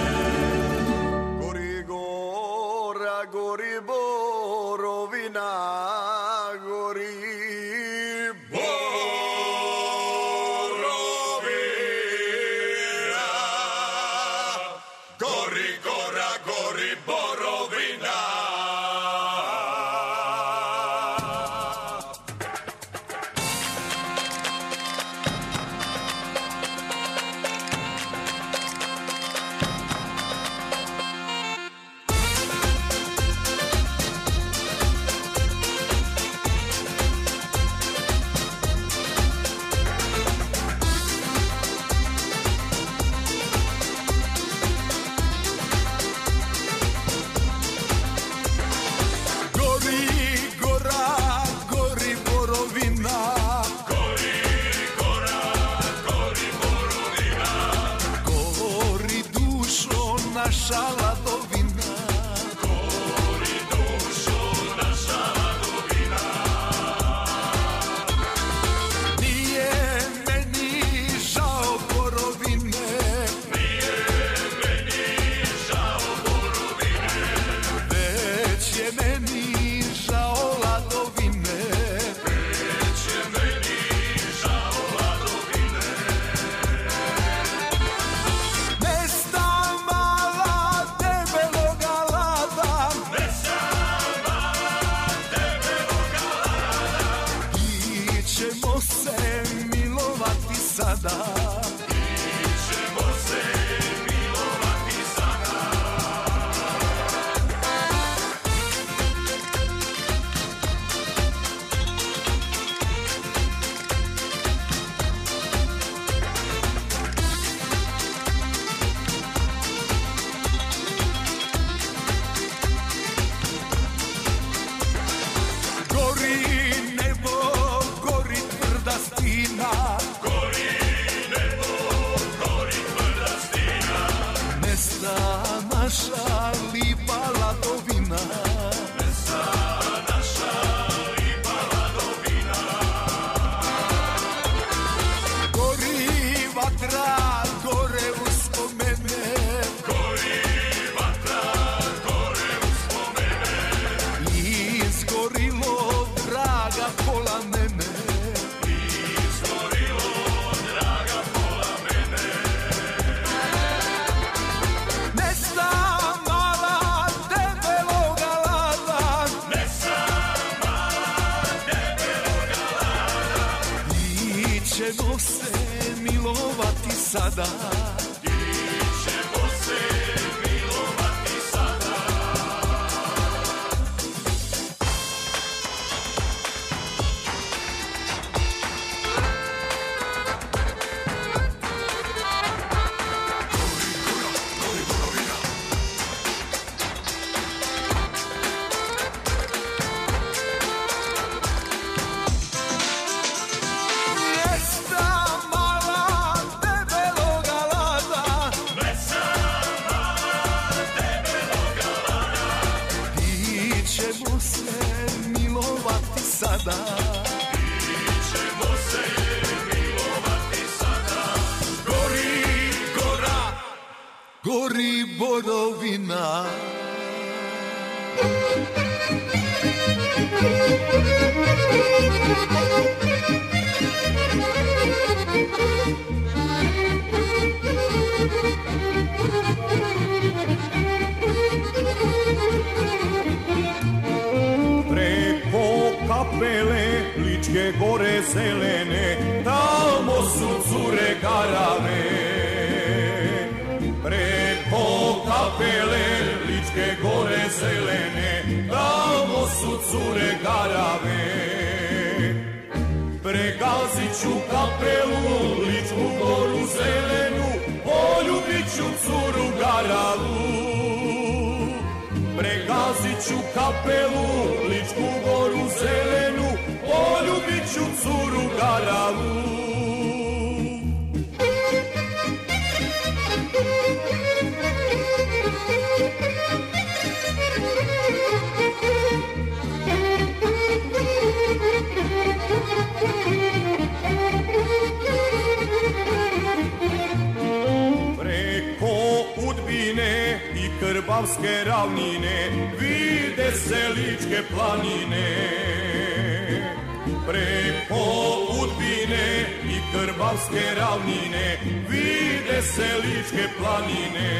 Vide se ličke planine.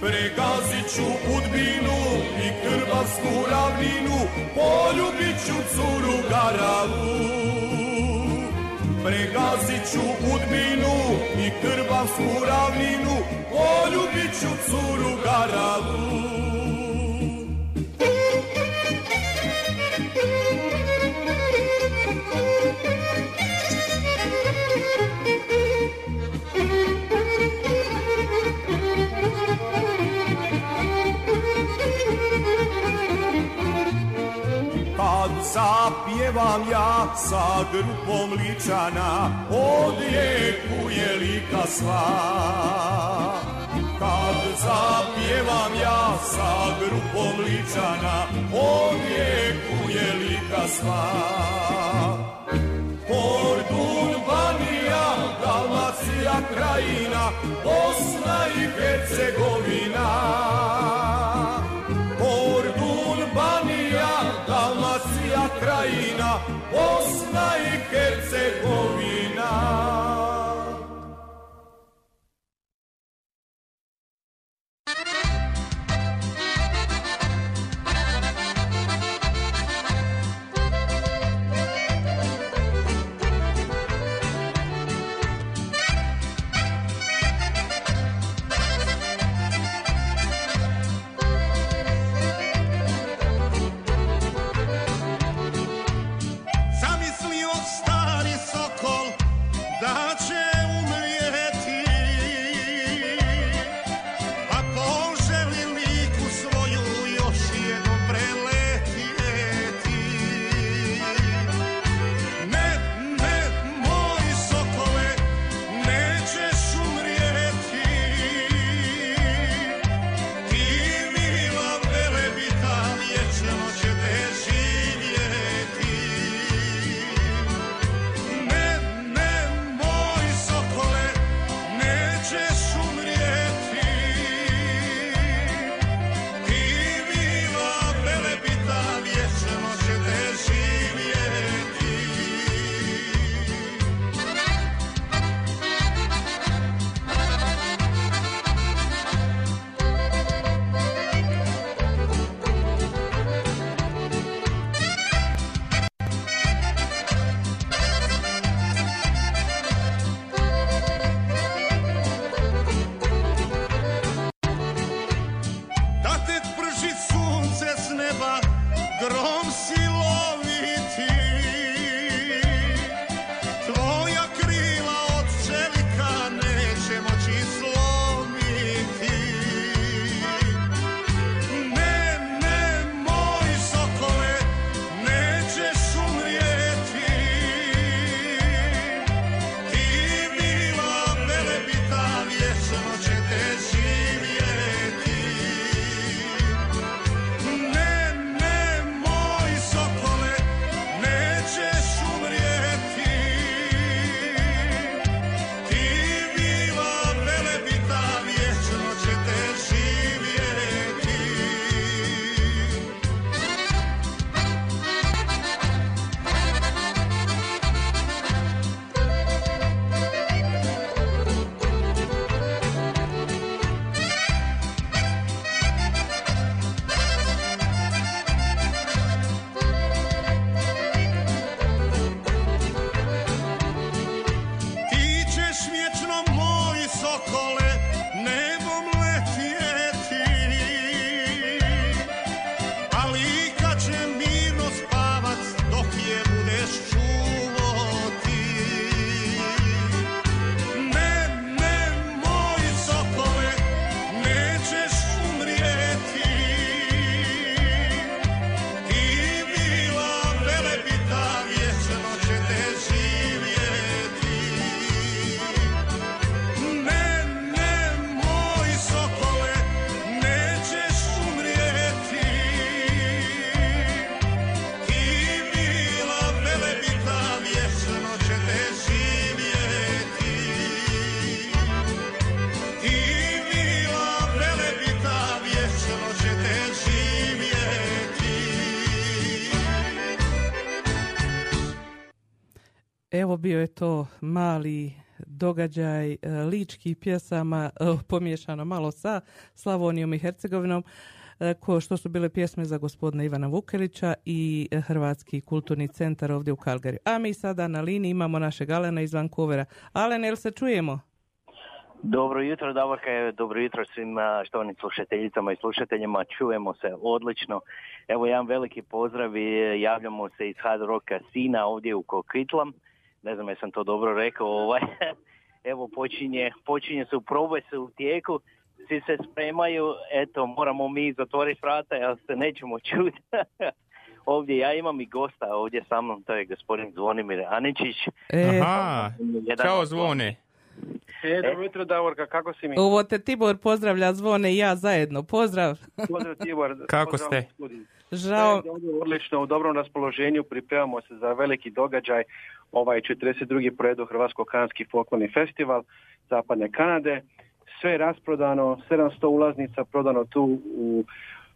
Pregazit ću Udbinu i Krbavsku ravninu, poljubit ću curu garavu. Pregazit ću Udbinu i Krbavsku ravninu, poljubit ću curu garavu. Kad zapjevam ja sa grupom ličana, odjekuje lika sva. Kad zapjevam ja sa grupom ličana, odjekuje lika sva. Kordun, Banija, Dalmacija, Krajina, Bosna i Hercegovina. Bio je to mali događaj e, ličkih pjesama e, pomiješano malo sa Slavonijom i Hercegovinom e, ko što su bile pjesme za gospodina Ivana Vukelića i Hrvatski kulturni centar ovdje u Kalgariju. A mi sada na liniji imamo našeg Alena iz Vancouvera. Alen, jel se čujemo? Dobro jutro, Davorka, dobro jutro svim štovanim slušateljicama i slušateljima. Čujemo se odlično. Evo jedan veliki pozdrav i javljamo se iz Hard Rocka Sina ovdje u Kokitlam. Ne znam jesam to dobro rekao. Ovaj. Evo počinje, počinje su probe se u tijeku. Svi se spremaju. Eto, moramo mi zatvoriti vrata jer se nećemo čuti. ovdje ja imam i gosta ovdje sa mnom, to je gospodin Zvonimir Aničić. E, Aha, Jedan čao zvone. E, dobro jutro, Davorka, kako si mi? Ovo te Tibor pozdravlja, zvone i ja zajedno. Pozdrav. Pozdrav, Tibor. Kako Pozdrav ste? studiju. Žao, odlično, u dobrom raspoloženju, pripremamo se za veliki događaj, ovaj 42. poredu Hrvatsko-Kanadski folklorni festival Zapadne Kanade. Sve je rasprodano, 700 ulaznica prodano tu u,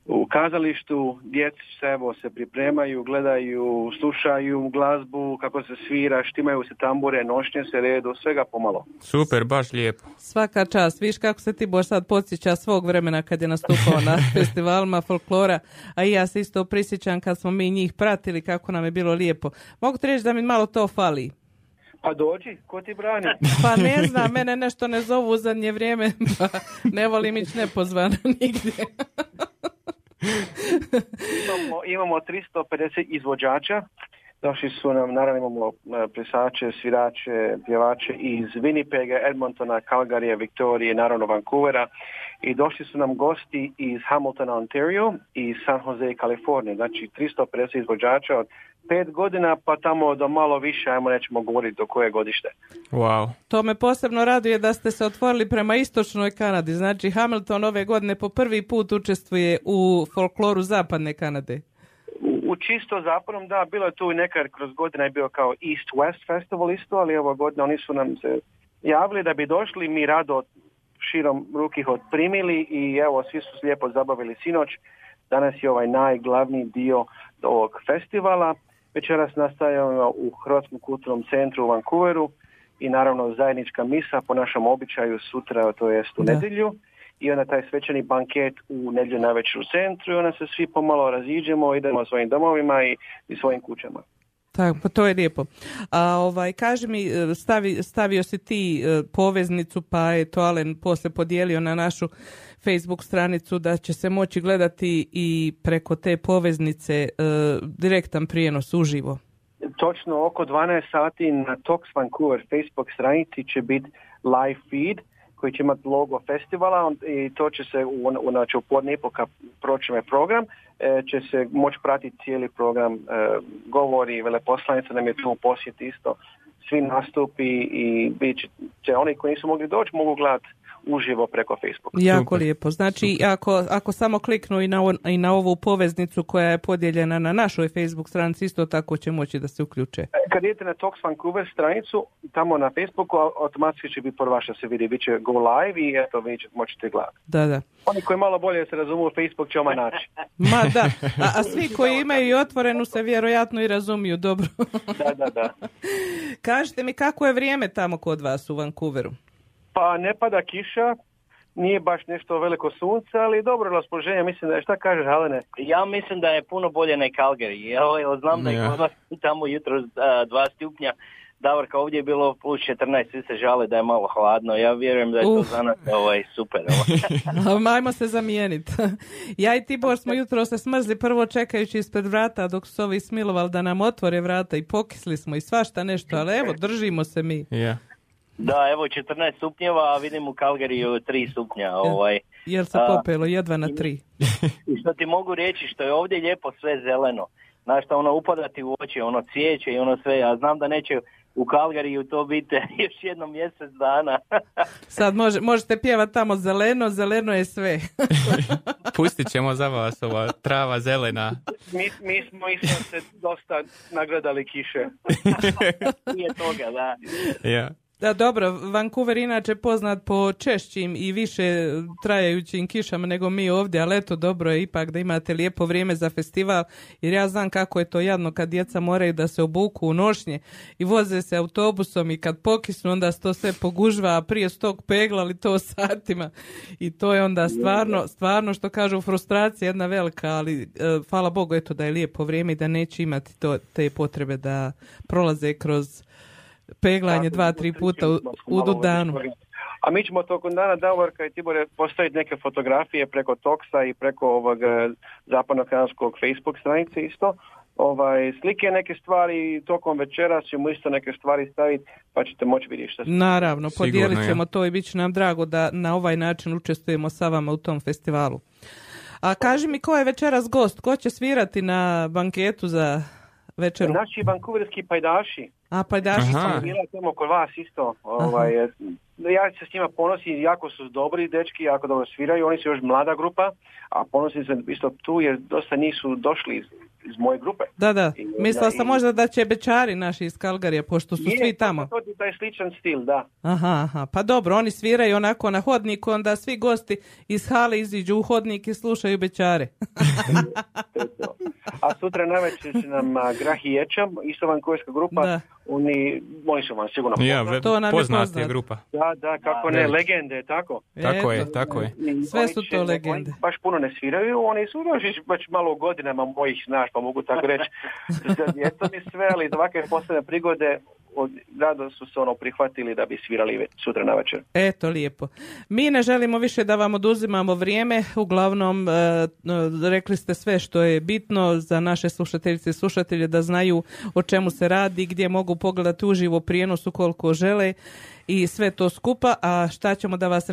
u kazalištu, djeci se evo se pripremaju, gledaju, slušaju glazbu, kako se svira, štimaju se tambure, nošnje se redu, svega pomalo. Super, baš lijepo. svaka čast. Viš kako se Tibor sad podsjeća svog vremena kad je nastupao na festivalima folklora, a i ja se isto prisjećam kad smo mi njih pratili kako nam je bilo lijepo. Mogu ti reći da mi malo to fali. Pa dođi, ko ti brani? Pa ne znam, mene nešto ne zovu u zadnje vrijeme, pa ne volim ići nepozvana nigdje. Imamo, imamo 350 izvođača. Došli su nam, naravno imamo e, plesače, svirače, pjevače iz Winnipega, Edmontona, Calgaryja, Viktorije, naravno Vancouvera. I došli su nam gosti iz Hamiltona, Ontario i San Jose, Kalifornije. Znači 350 izvođača od pet godina pa tamo do malo više, ajmo nećemo govoriti do koje godište. Wow. To me posebno raduje da ste se otvorili prema istočnoj Kanadi. Znači Hamilton ove godine po prvi put učestvuje u folkloru zapadne Kanade. U, čisto zapadnom, da, bilo je tu i nekad kroz godina je bio kao East West Festival isto, ali ova godina oni su nam se javili da bi došli, mi rado širom ruki ih otprimili i evo, svi su se lijepo zabavili sinoć. Danas je ovaj najglavniji dio ovog festivala. Večeras nastavljamo u Hrvatskom kulturnom centru u Vancouveru i naravno zajednička misa po našem običaju sutra, to jest u nedjelju. I onda taj svečani banket u nedjelju navečer u centru i onda se svi pomalo raziđemo, idemo svojim domovima i, i svojim kućama. Tako, pa to je lijepo. A ovaj, kaži mi, e, stavi, stavio si ti e, poveznicu, pa je to Alen poslije podijelio na našu Facebook stranicu da će se moći gledati i preko te poveznice e, direktan prijenos uživo. Točno oko 12 sati na Tox Vancouver Facebook stranici će biti live feed koji će imati logo festivala i to će se u, u, znači, u podne i po kad proći ovaj program e, će se moći pratiti cijeli program e, govori, veleposlanica nam je tu u posjeti isto svi nastupi i bit će, će oni koji nisu mogli doći mogu gledati uživo preko Facebooka. Jako lijepo. Znači, ako, ako samo kliknu i na, on- i na ovu poveznicu koja je podijeljena na našoj Facebook stranici, isto tako će moći da se uključe. Kad idete na Talks Vancouver stranicu, tamo na Facebooku au- automatski će biti prva što se vidi, bit će go live i eto vi će, možete gledati. Da, da. Oni koji malo bolje se razumiju Facebook će odmah naći. Ma da, a, a svi koji imaju i otvorenu se vjerojatno i razumiju dobro. Da, da, da. Kažite mi kako je vrijeme tamo kod vas u Vancouveru? Pa ne pada kiša, nije baš nešto veliko sunce, ali dobro raspoloženje, mislim da je, šta kažeš Alene? Ja mislim da je puno bolje nek Calgary. Ja, evo, znam da je kod vas tamo jutro dva stupnja. Davorka, ovdje je bilo plus 14, svi se žale da je malo hladno. Ja vjerujem da je to Uf. za nas ovaj, super. Ovaj. A, Ajmo se zamijeniti. Ja i Tibor smo jutro se smrzli prvo čekajući ispred vrata dok su ovi smilovali da nam otvore vrata i pokisli smo i svašta nešto, ali evo držimo se mi. Ja. Da, evo 14 stupnjeva, a vidim u Calgaryju 3 stupnja. Ovaj. Jer se A, popelo jedva na tri. I što ti mogu reći, što je ovdje lijepo sve zeleno. Znaš što ono upadati u oči, ono cvijeće i ono sve. Ja znam da neće u Calgaryju to biti još jedno mjesec dana. Sad može, možete pjevati tamo zeleno, zeleno je sve. Pustit ćemo za vas ova trava zelena. Mi, mi smo isto se dosta nagradali kiše. Prije toga, da. Ja. Da, dobro, Vancouver inače poznat po češćim i više trajajućim kišama nego mi ovdje, ali eto dobro je ipak da imate lijepo vrijeme za festival, jer ja znam kako je to jadno kad djeca moraju da se obuku u nošnje i voze se autobusom i kad pokisnu onda se to sve pogužva, a prije su tog peglali to satima. I to je onda stvarno, stvarno što kažu frustracija jedna velika, ali e, hvala Bogu eto da je lijepo vrijeme i da neće imati to, te potrebe da prolaze kroz peglanje dva, tri puta u, u danu. A mi ćemo tokom dana Davorka i Tibore postaviti neke fotografije preko Toksa i preko ovog eh, zapadno-kanadskog Facebook stranice isto. Ovaj, slike neke stvari, tokom večera ćemo isto neke stvari staviti, pa ćete moći vidjeti što se... Naravno, podijelit ćemo ja. to i bit će nam drago da na ovaj način učestvujemo sa vama u tom festivalu. A kaži mi ko je večeras gost? Ko će svirati na banketu za večeru? Naši vankouverski pajdaši. A Aha. su. sam bila tamo kod vas isto. Ovaj, ja se s njima ponosim, jako su dobri dečki, jako dobro sviraju, oni su još mlada grupa, a ponosim se isto tu jer dosta nisu došli iz, iz moje grupe. Da, da. I- Mislila i- sam možda da će bečari naši iz Kalgarija, pošto su Je, svi tamo. To je taj sličan stil, da. Aha, aha. Pa dobro, oni sviraju onako na hodniku, onda svi gosti iz hale iziđu u hodnik i slušaju bečare. A sutra navečer će nam a, Grah i Ječam, isto vankouverska grupa, Da. Oni, oni su vam sigurno Ja, poznati. ve- To nam je poznata je grupa. Da, da, kako ne, Veliki. legende, tako. Tako je, tako je. I Sve oni su će- to oni legende. baš puno ne sviraju, oni su još već malo godinama mojih, znaš, pa mogu tako reći, za djecom i sve, ali za ovakve posebne prigode od, rado su se ono prihvatili da bi svirali sutra na večer. Eto, lijepo. Mi ne želimo više da vam oduzimamo vrijeme. Uglavnom, e, rekli ste sve što je bitno za naše slušateljice i slušatelje da znaju o čemu se radi, gdje mogu pogledati uživo prijenos ukoliko žele i sve to skupa, a šta ćemo da vas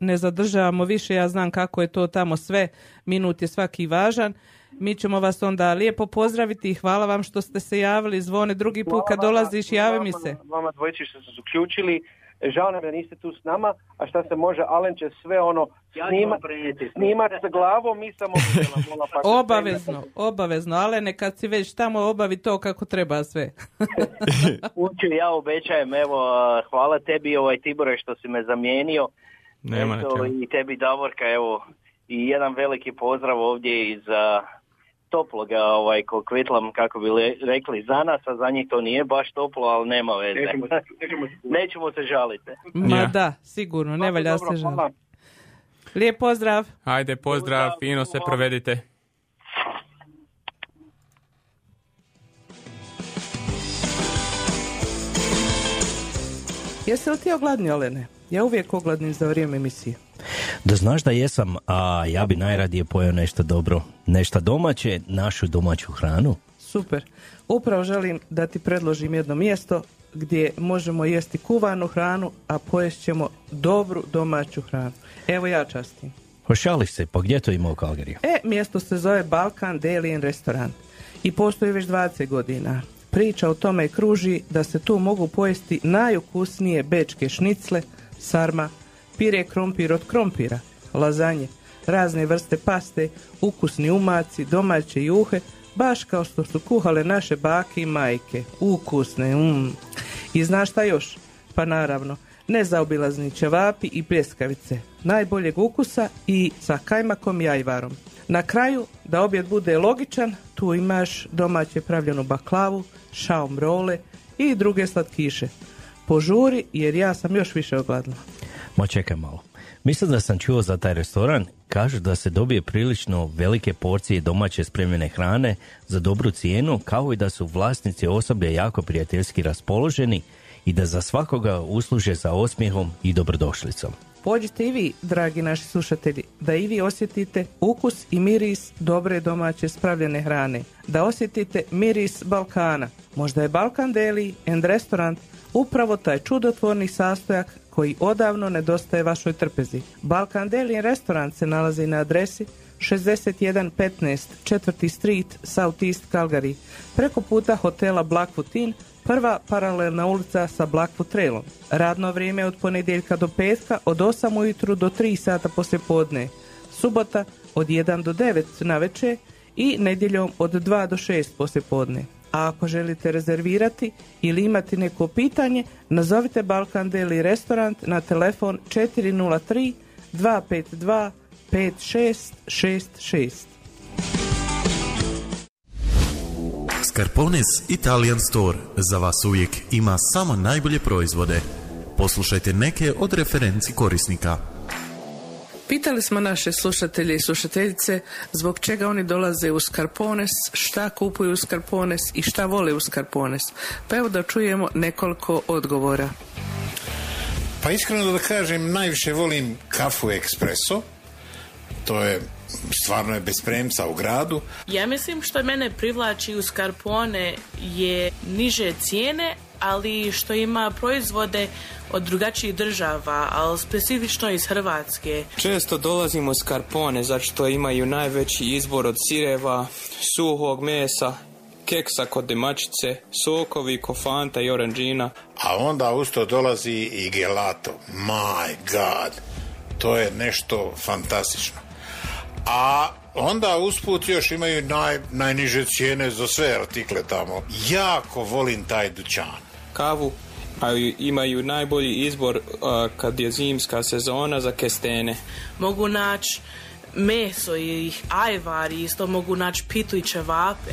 ne zadržavamo više, ja znam kako je to tamo sve, minut je svaki važan. Mi ćemo vas onda lijepo pozdraviti i hvala vam što ste se javili. Zvone drugi put kad dolaziš, javi mi se. Vama dvojici što ste se uključili. Žao nam je da niste tu s nama, a šta se može, Alen će sve ono snima, snimat sa glavom, mi samo... pa Obavezno, obavezno, ale ne kad si već tamo obavi to kako treba sve. Uću, ja obećajem, evo, hvala tebi ovaj Tibore što si me zamijenio. Nema na Eto, čemu. I tebi Davorka, evo, i jedan veliki pozdrav ovdje iz a, toploga, ovaj, kokvitlam, kako bi le- rekli, za nas, a za njih to nije baš toplo, ali nema veze. Nećemo se- nećemo se- Nećemo se žaliti. Ma Ja. da, sigurno, ne valja se žaliti. Lijep pozdrav. Ajde, pozdrav, fino se provedite. Jesi li ti ogladni, Olene? Ja uvijek ogladnim za vrijeme emisije. Da znaš da jesam, a ja bi najradije pojeo nešto dobro. Nešto domaće, našu domaću hranu. Super. Upravo želim da ti predložim jedno mjesto gdje možemo jesti kuvanu hranu, a pojest ćemo dobru domaću hranu. Evo ja častim. Hošališ se, pa gdje to ima u Kalgariju? E, mjesto se zove Balkan Deli and Restaurant i postoji već 20 godina. Priča o tome kruži da se tu mogu pojesti najukusnije bečke šnicle, sarma, pire krompir od krompira, lazanje, razne vrste paste, ukusni umaci, domaće juhe, baš kao što su kuhale naše bake i majke. Ukusne, mm. I znaš šta još? Pa naravno, nezaobilazni ćevapi i pljeskavice, najboljeg ukusa i sa kajmakom i ajvarom. Na kraju, da objed bude logičan, tu imaš domaće pravljenu baklavu, šaom role i druge slatkiše. Požuri jer ja sam još više ogladila. Ma čekaj malo. Mislim da sam čuo za taj restoran. Kažu da se dobije prilično velike porcije domaće spremljene hrane za dobru cijenu, kao i da su vlasnici osoblja jako prijateljski raspoloženi i da za svakoga usluže sa osmijehom i dobrodošlicom. Pođite i vi, dragi naši slušatelji, da i vi osjetite ukus i miris dobre domaće spravljene hrane. Da osjetite miris Balkana. Možda je Balkan Deli and Restaurant upravo taj čudotvorni sastojak koji odavno nedostaje vašoj trpezi. Balkan Deli and Restaurant se nalazi na adresi 6115 4. Street, South East Calgary, preko puta hotela Blackfoot Inn, prva paralelna ulica sa Blackfoot Trailom. Radno vrijeme od ponedjeljka do petka od 8 ujutru do 3 sata poslje podne. Subota od 1 do 9 na večer i nedjeljom od 2 do 6 poslje podne. A ako želite rezervirati ili imati neko pitanje, nazovite Balkan Deli Restaurant na telefon 403 252 5666. Scarpones Italian Store za vas uvijek ima samo najbolje proizvode. Poslušajte neke od referenci korisnika. Pitali smo naše slušatelje i slušateljice zbog čega oni dolaze u Skarpones, šta kupuju u Skarpones i šta vole u Skarpones. Pa evo da čujemo nekoliko odgovora. Pa iskreno da kažem, najviše volim kafu ekspreso. To je stvarno je bez premca u gradu. Ja mislim što mene privlači u Scarpone je niže cijene, ali što ima proizvode od drugačijih država, ali specifično iz Hrvatske. Često dolazimo s Karpone, zato što imaju najveći izbor od sireva, suhog mesa, keksa kod demačice, sokovi, kofanta i oranđina. A onda usto dolazi i gelato. My God! To je nešto fantastično. A onda usput još imaju naj, najniže cijene za sve artikle tamo. Jako volim taj dućan. Kavu a imaju najbolji izbor a, kad je zimska sezona za kestene. Mogu naći meso i ajvar i isto mogu naći pitu i čevape.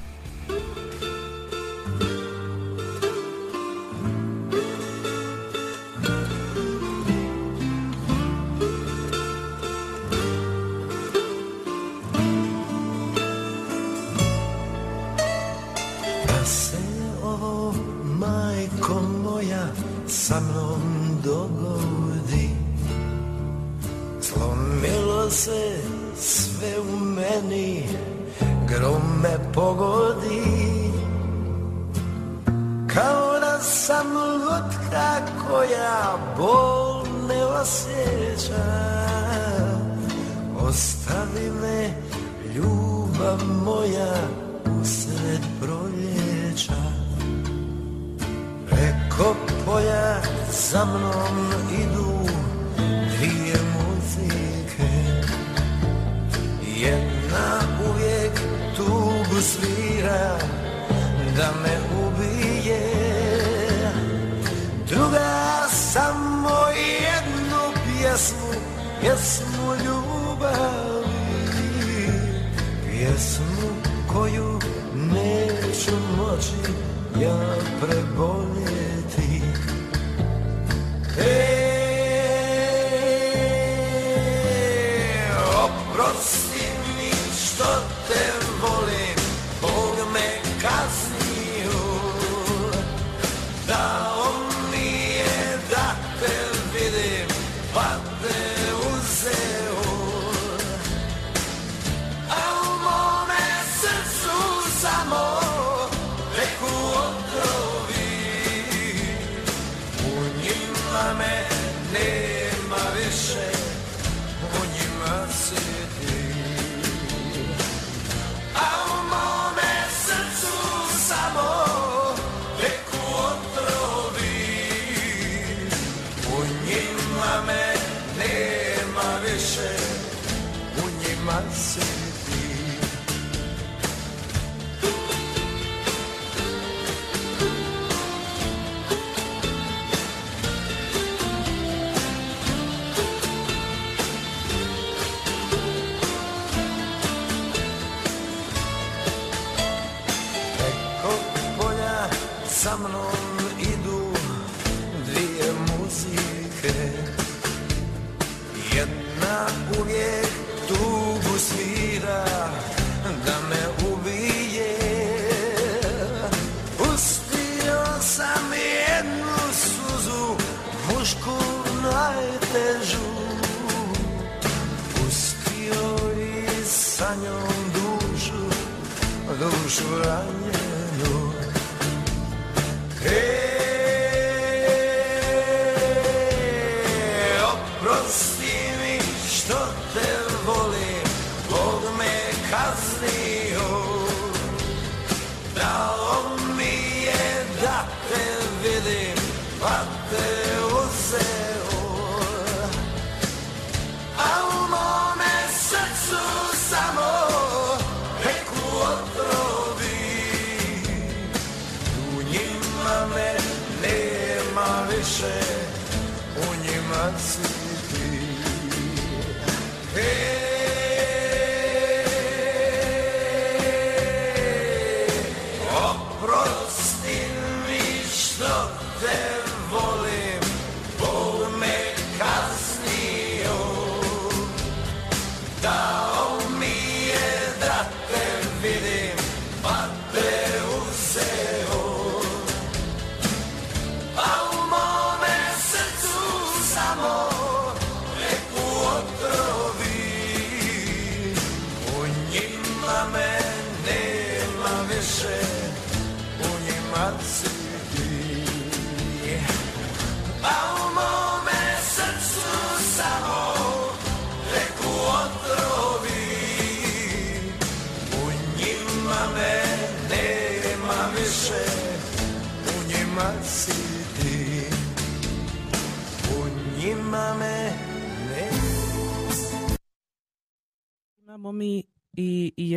Sa mnom dogodi. Slomilo se sve u meni, grom me pogodi. Kao da sam lutka koja bol ne osjeća. Ostavi me, ljubav moja, usred proljeća Preko polja za mnom idu dvije muzike. Jedna uvijek tugu svira da me ubije. Druga samo jednu pjesmu, pjesmu ljubavi. Pjesmu koju neću moći ja preboljeti E, oprosti mi što te dušu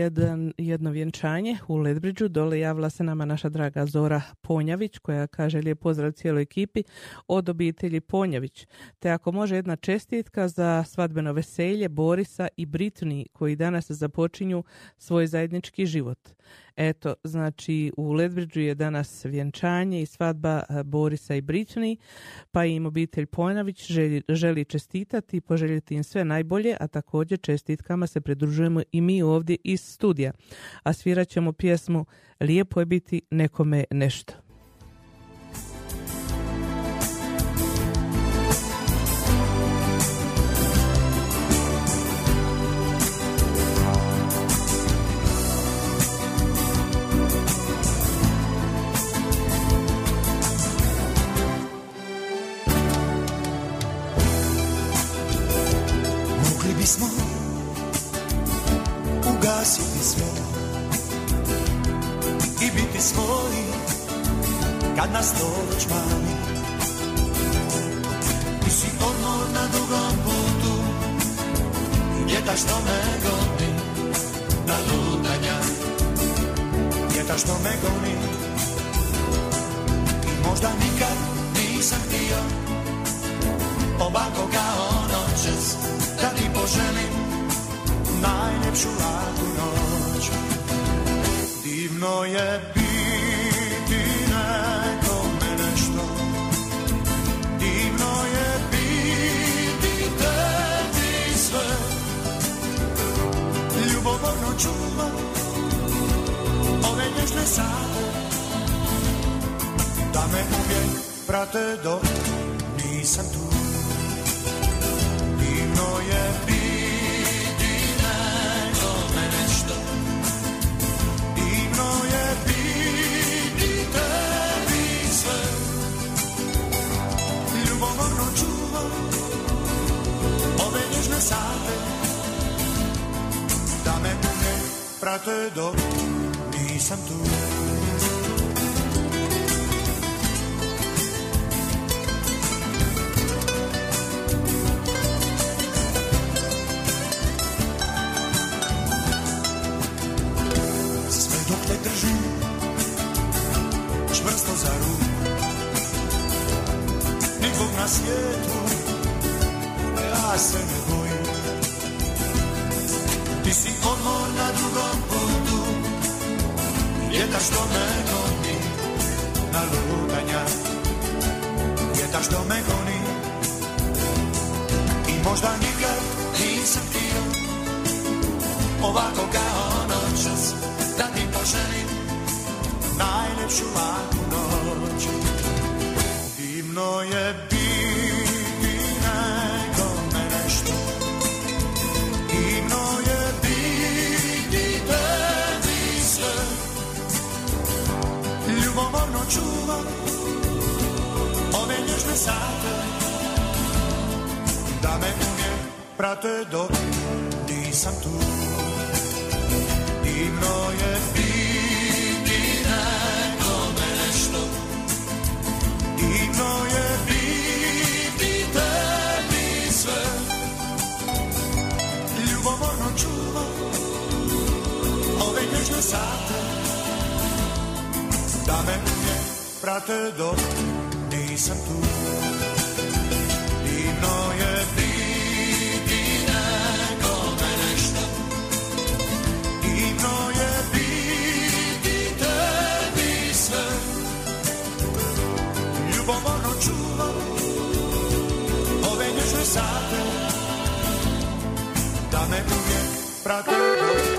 jedan, jedno vjenčanje u Ledbridžu. Dole javila se nama naša draga Zora Ponjavić koja kaže lijep pozdrav cijeloj ekipi od obitelji Ponjavić. Te ako može jedna čestitka za svadbeno veselje Borisa i Britni koji danas započinju svoj zajednički život. Eto, znači u Ledbridžu je danas vjenčanje i svadba e, Borisa i Britni, pa im obitelj Ponjavić želi, želi čestitati i poželjeti im sve najbolje, a također čestitkama se pridružujemo i mi ovdje iz studija. A svirat ćemo pjesmu Lijepo je biti nekome nešto. Mogli bismo ugasiti sve I biti svoji kad nas to već mani Ti si odmor na dugom putu. Ljeta što me goni na lutanja. Ljeta što me goni. I možda nikad nisam htio Ovako kao noćas Da ti poželim Najljepšu laku noć. Divno je biti nekome nešto. Divno je biti tebi sve. Ljubomorno čuva Ove nježne sate Da me uvijek prate dok nisam tu sate. Da me uvijek prate dok nisam tu sate Da me uvijek prate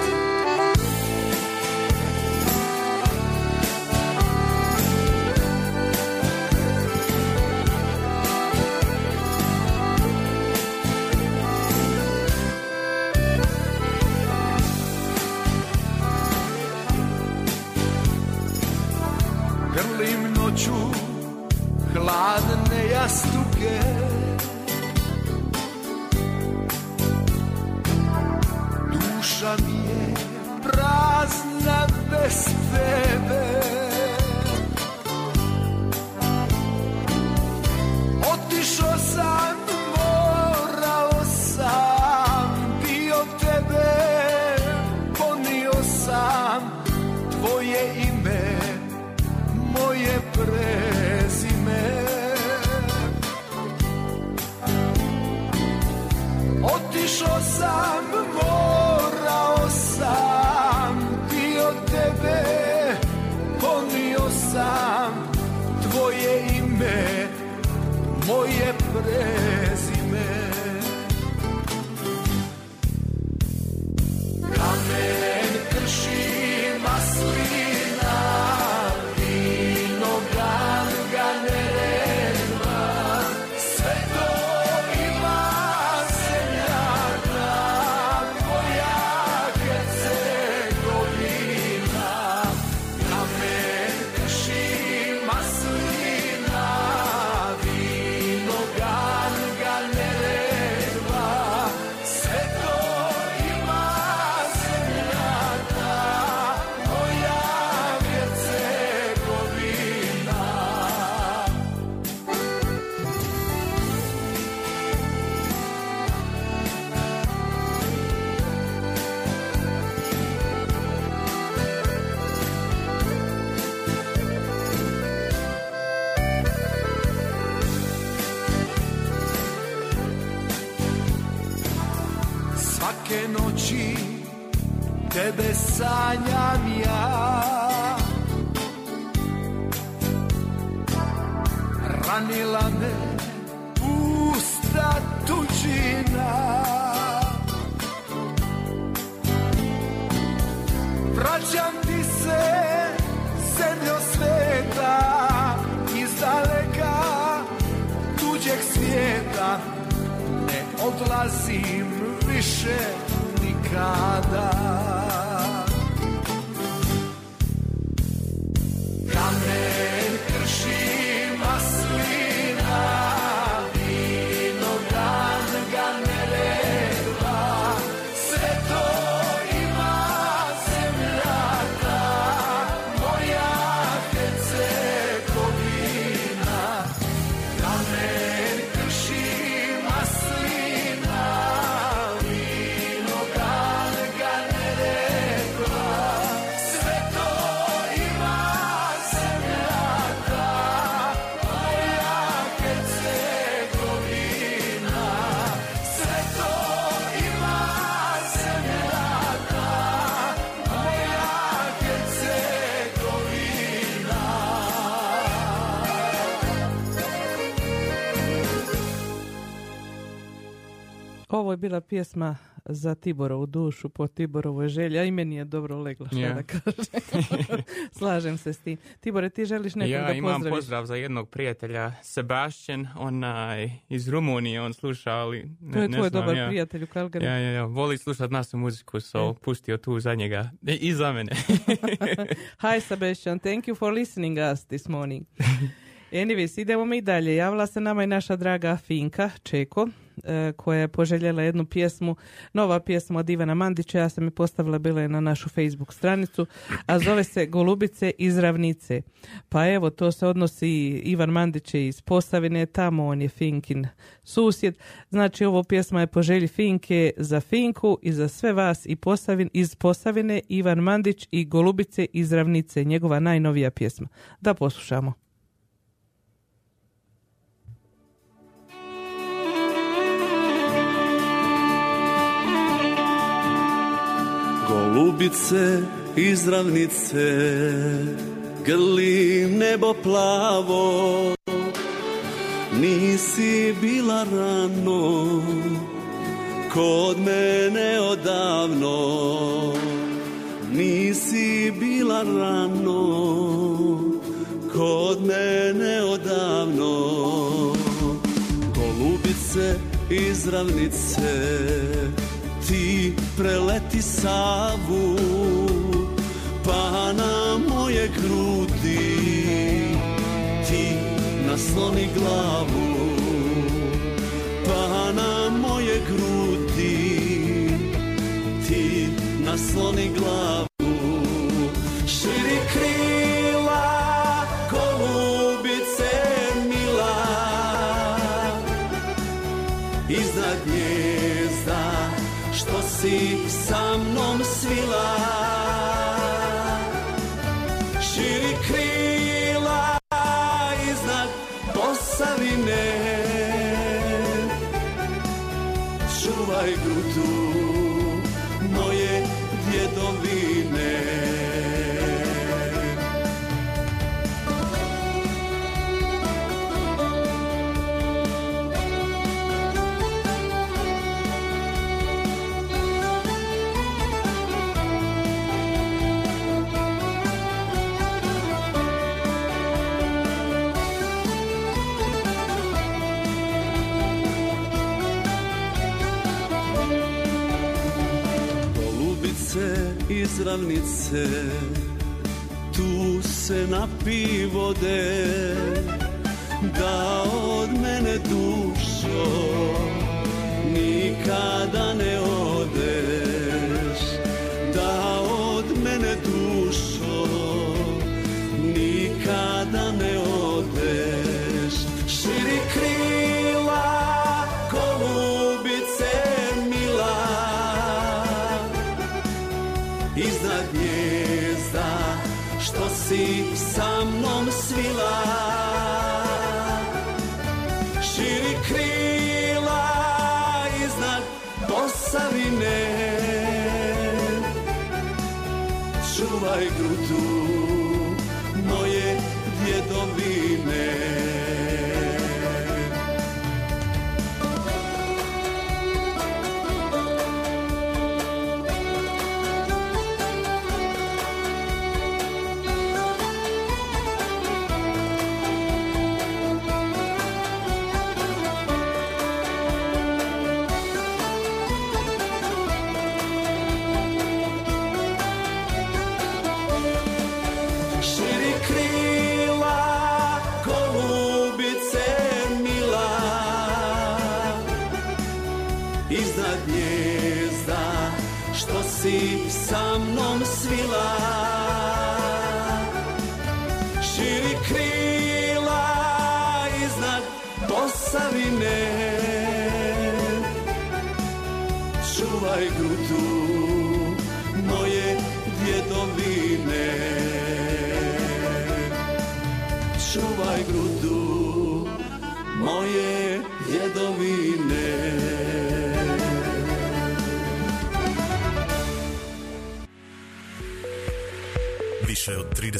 je bila pjesma za Tiborovu dušu, po Tiborovoj želji, a i meni je dobro legla, šta Ja. da kažem. Slažem se s tim. Tibore, ti želiš nekog Ja da imam pozdraviš? pozdrav za jednog prijatelja, Sebastian, onaj iz Rumunije, on sluša, ali ne, To je ne tvoj znam, dobar ja. prijatelj u. Ja, ja, ja, voli slušat našu muziku, so E. pustio tu za njega E, i za mene. Hi Sebastian, thank you for listening us this morning. Anyways, idemo mi dalje. Javila se nama i naša draga Finka Čeko, koja je poželjela jednu pjesmu, nova pjesma od Ivana Mandića, ja sam je postavila, bila je na našu Facebook stranicu, a zove se Golubice iz ravnice. Pa evo, to se odnosi, Ivan Mandić iz Posavine, tamo on je Finkin susjed. Znači, ovo pjesma je po želji Finke za Finku i za sve vas i Posavin, iz Posavine, Ivan Mandić i Golubice iz ravnice, njegova najnovija pjesma. Da poslušamo. Golubice iz ravnice Grli nebo plavo. Nisi bila rano Kod mene odavno. Nisi bila rano Kod mene odavno. Golubice iz ravnice ti preleti Savu pa na moje grudi ti nasloni glavu. Pa na moje grudi ti nasloni glavu iz ravnice Tu se napi vode Da od mene dušo Nikada ne posavine čuvaj grudu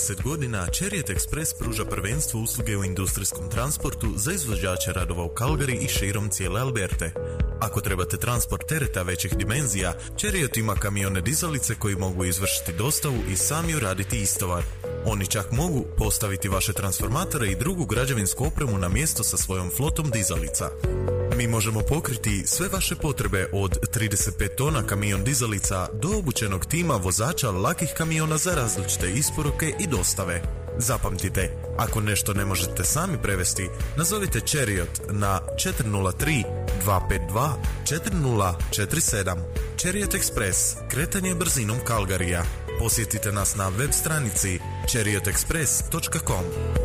10 godina Chariot Express pruža prvenstvo usluge u industrijskom transportu za izvođače radova u Kalgari i širom cijele Alberte. Ako trebate transport tereta većih dimenzija, Chariot ima kamione dizalice koji mogu izvršiti dostavu i sami uraditi istovar. Oni čak mogu postaviti vaše transformatore i drugu građevinsku opremu na mjesto sa svojom flotom dizalica. Mi možemo pokriti sve vaše potrebe od 35 tona kamion dizalica do obučenog tima vozača lakih kamiona za različite isporuke i dostave. Zapamtite, ako nešto ne možete sami prevesti, nazovite Chariot na 403 252 4047. Chariot Express, kretanje brzinom Kalgarija. Posjetite nas na web stranici chariotexpress.com.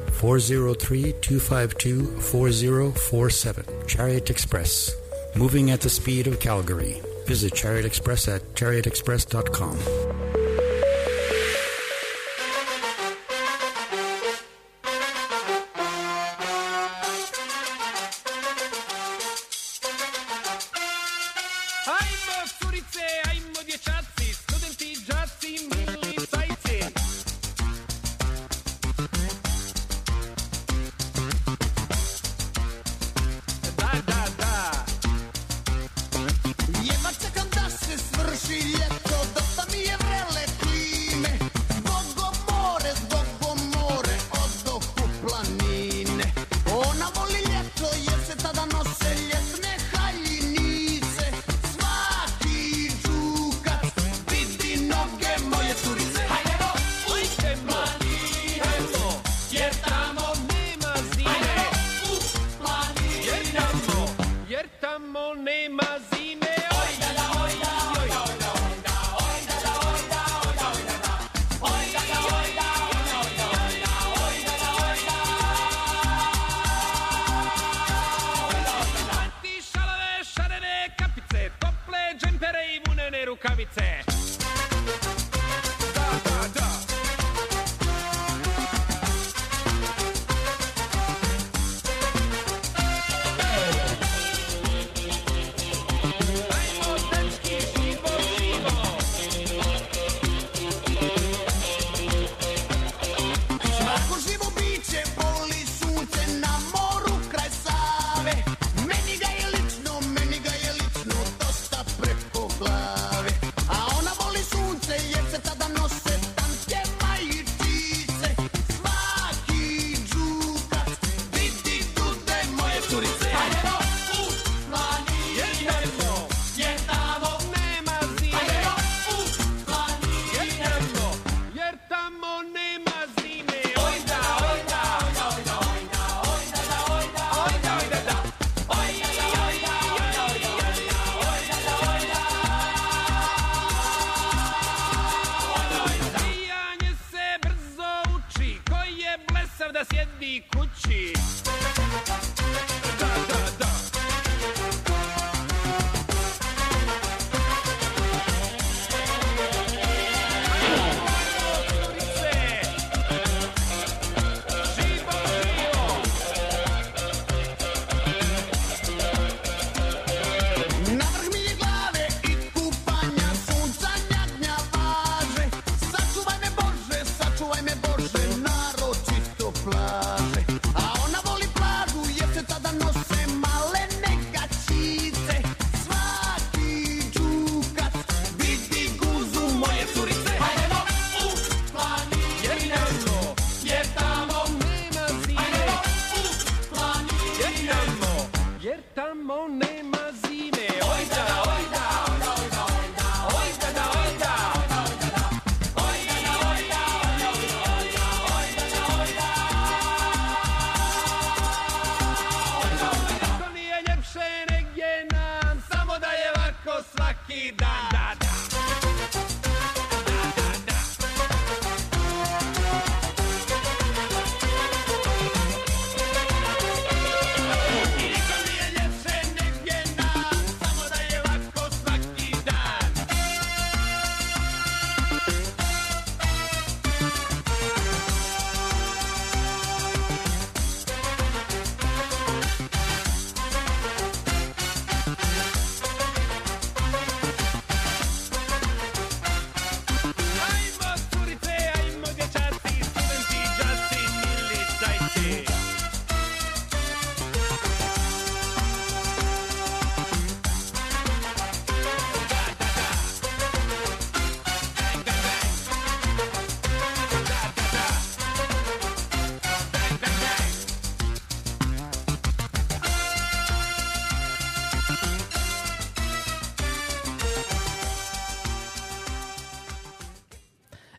403 252 4047. Chariot Express. Moving at the speed of Calgary. Visit Chariot Express at chariotexpress.com.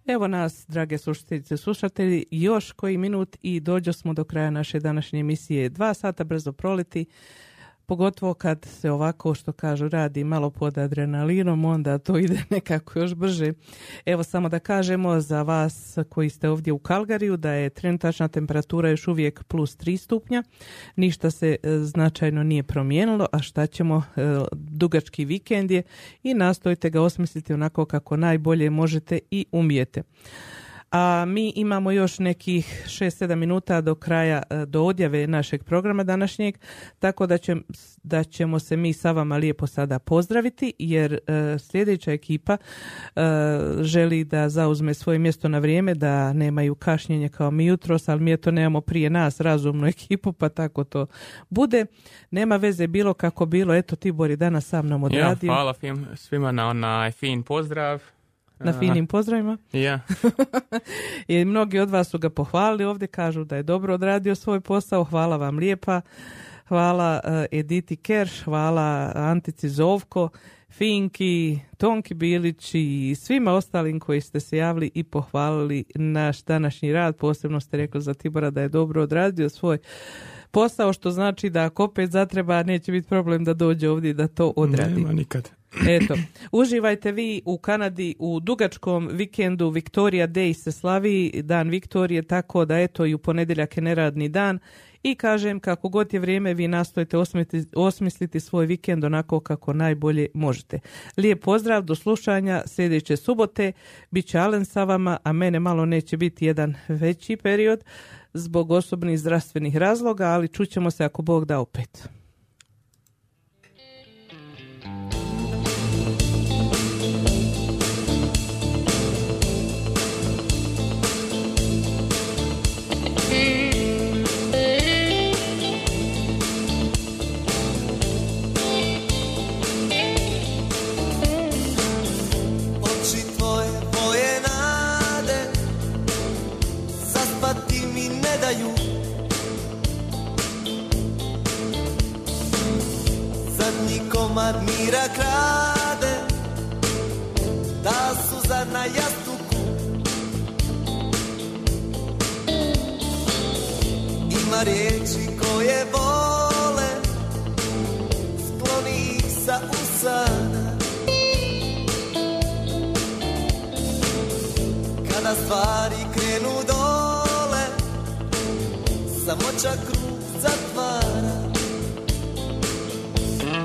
Evo nas, drage slušateljice i slušatelji, još koji minut i dođo smo do kraja naše današnje emisije. Dva sata brzo proleti, pogotovo kad se ovako, što kažu, radi malo pod adrenalinom, onda to ide nekako još brže. Evo samo da kažemo za vas koji ste ovdje u Kalgariju da je trenutačna temperatura još uvijek plus 3 stupnja, ništa se e, značajno nije promijenilo, a šta ćemo, e, dugački vikend je i nastojite ga osmisliti onako kako najbolje možete i umijete. A mi imamo još nekih 6-7 minuta do kraja, e, do odjave našeg programa današnjeg, tako da, će, da ćemo se mi sa vama lijepo sada pozdraviti, jer e, sljedeća ekipa e, želi da zauzme svoje mjesto na vrijeme, da nemaju kašnjenje kao mi jutros, ali mi to nemamo prije nas razumnu ekipu, pa tako to bude. Nema veze bilo kako bilo, eto Tibor je danas sa mnom Ja, odradio. hvala film, svima na onaj fin pozdrav. Na finim pozdravima. Ja. I mnogi od vas su ga pohvalili ovdje, kažu da je dobro odradio svoj posao. Hvala vam lijepa. Hvala eh, Editi Kerš, hvala Antici Zovko, Finki, Tonki Bilić i svima ostalim koji ste se javili i pohvalili naš današnji rad. Posebno ste rekli za Tibora da je dobro odradio svoj posao, što znači da ako opet zatreba neće biti problem da dođe ovdje i da to odradi. Nema nikad. Eto, uživajte vi u Kanadi u dugačkom vikendu Victoria Day se slavi, dan Viktorije, tako da eto i u ponedjeljak je neradni dan i kažem kako god je vrijeme vi nastojite osmisliti, osmisliti svoj vikend onako kako najbolje možete. Lijep pozdrav, do slušanja sljedeće subote, bit će Alen sa vama, a mene malo neće biti jedan veći period zbog osobnih zdravstvenih razloga, ali čućemo se ako Bog da opet. Komad mira krade Ta suza na jastuku Ima riječi koje vole Skloni ih sa usana. Kada stvari krenu dole Samo čak krug zatvara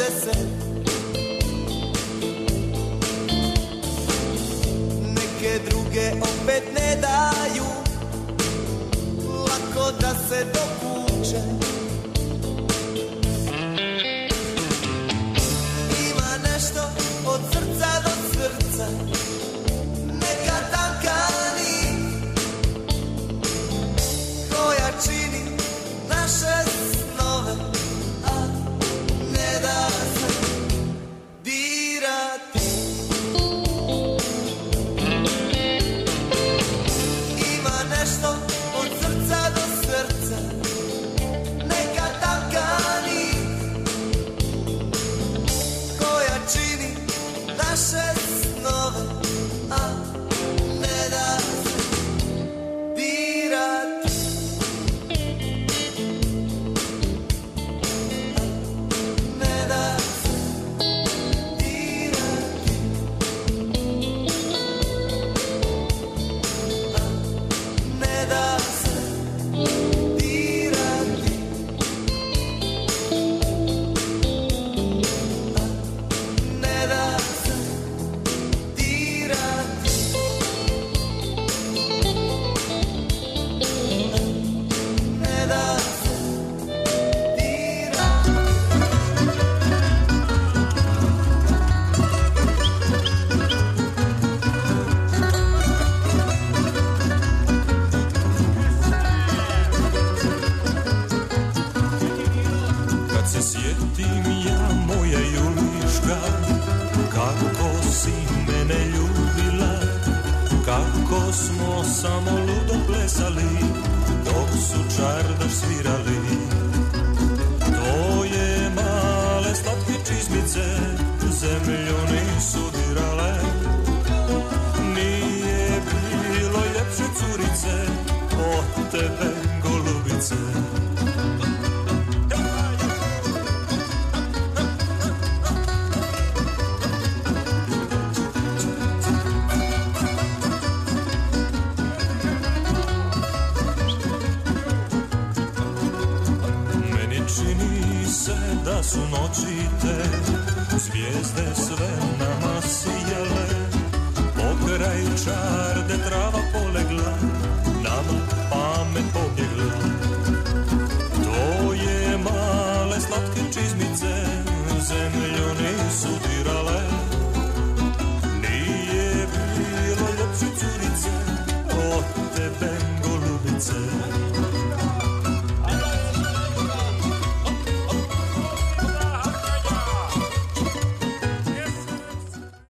se ne dese Neke druge opet ne daju Lako da se dokuče. Ima nešto od srca do srca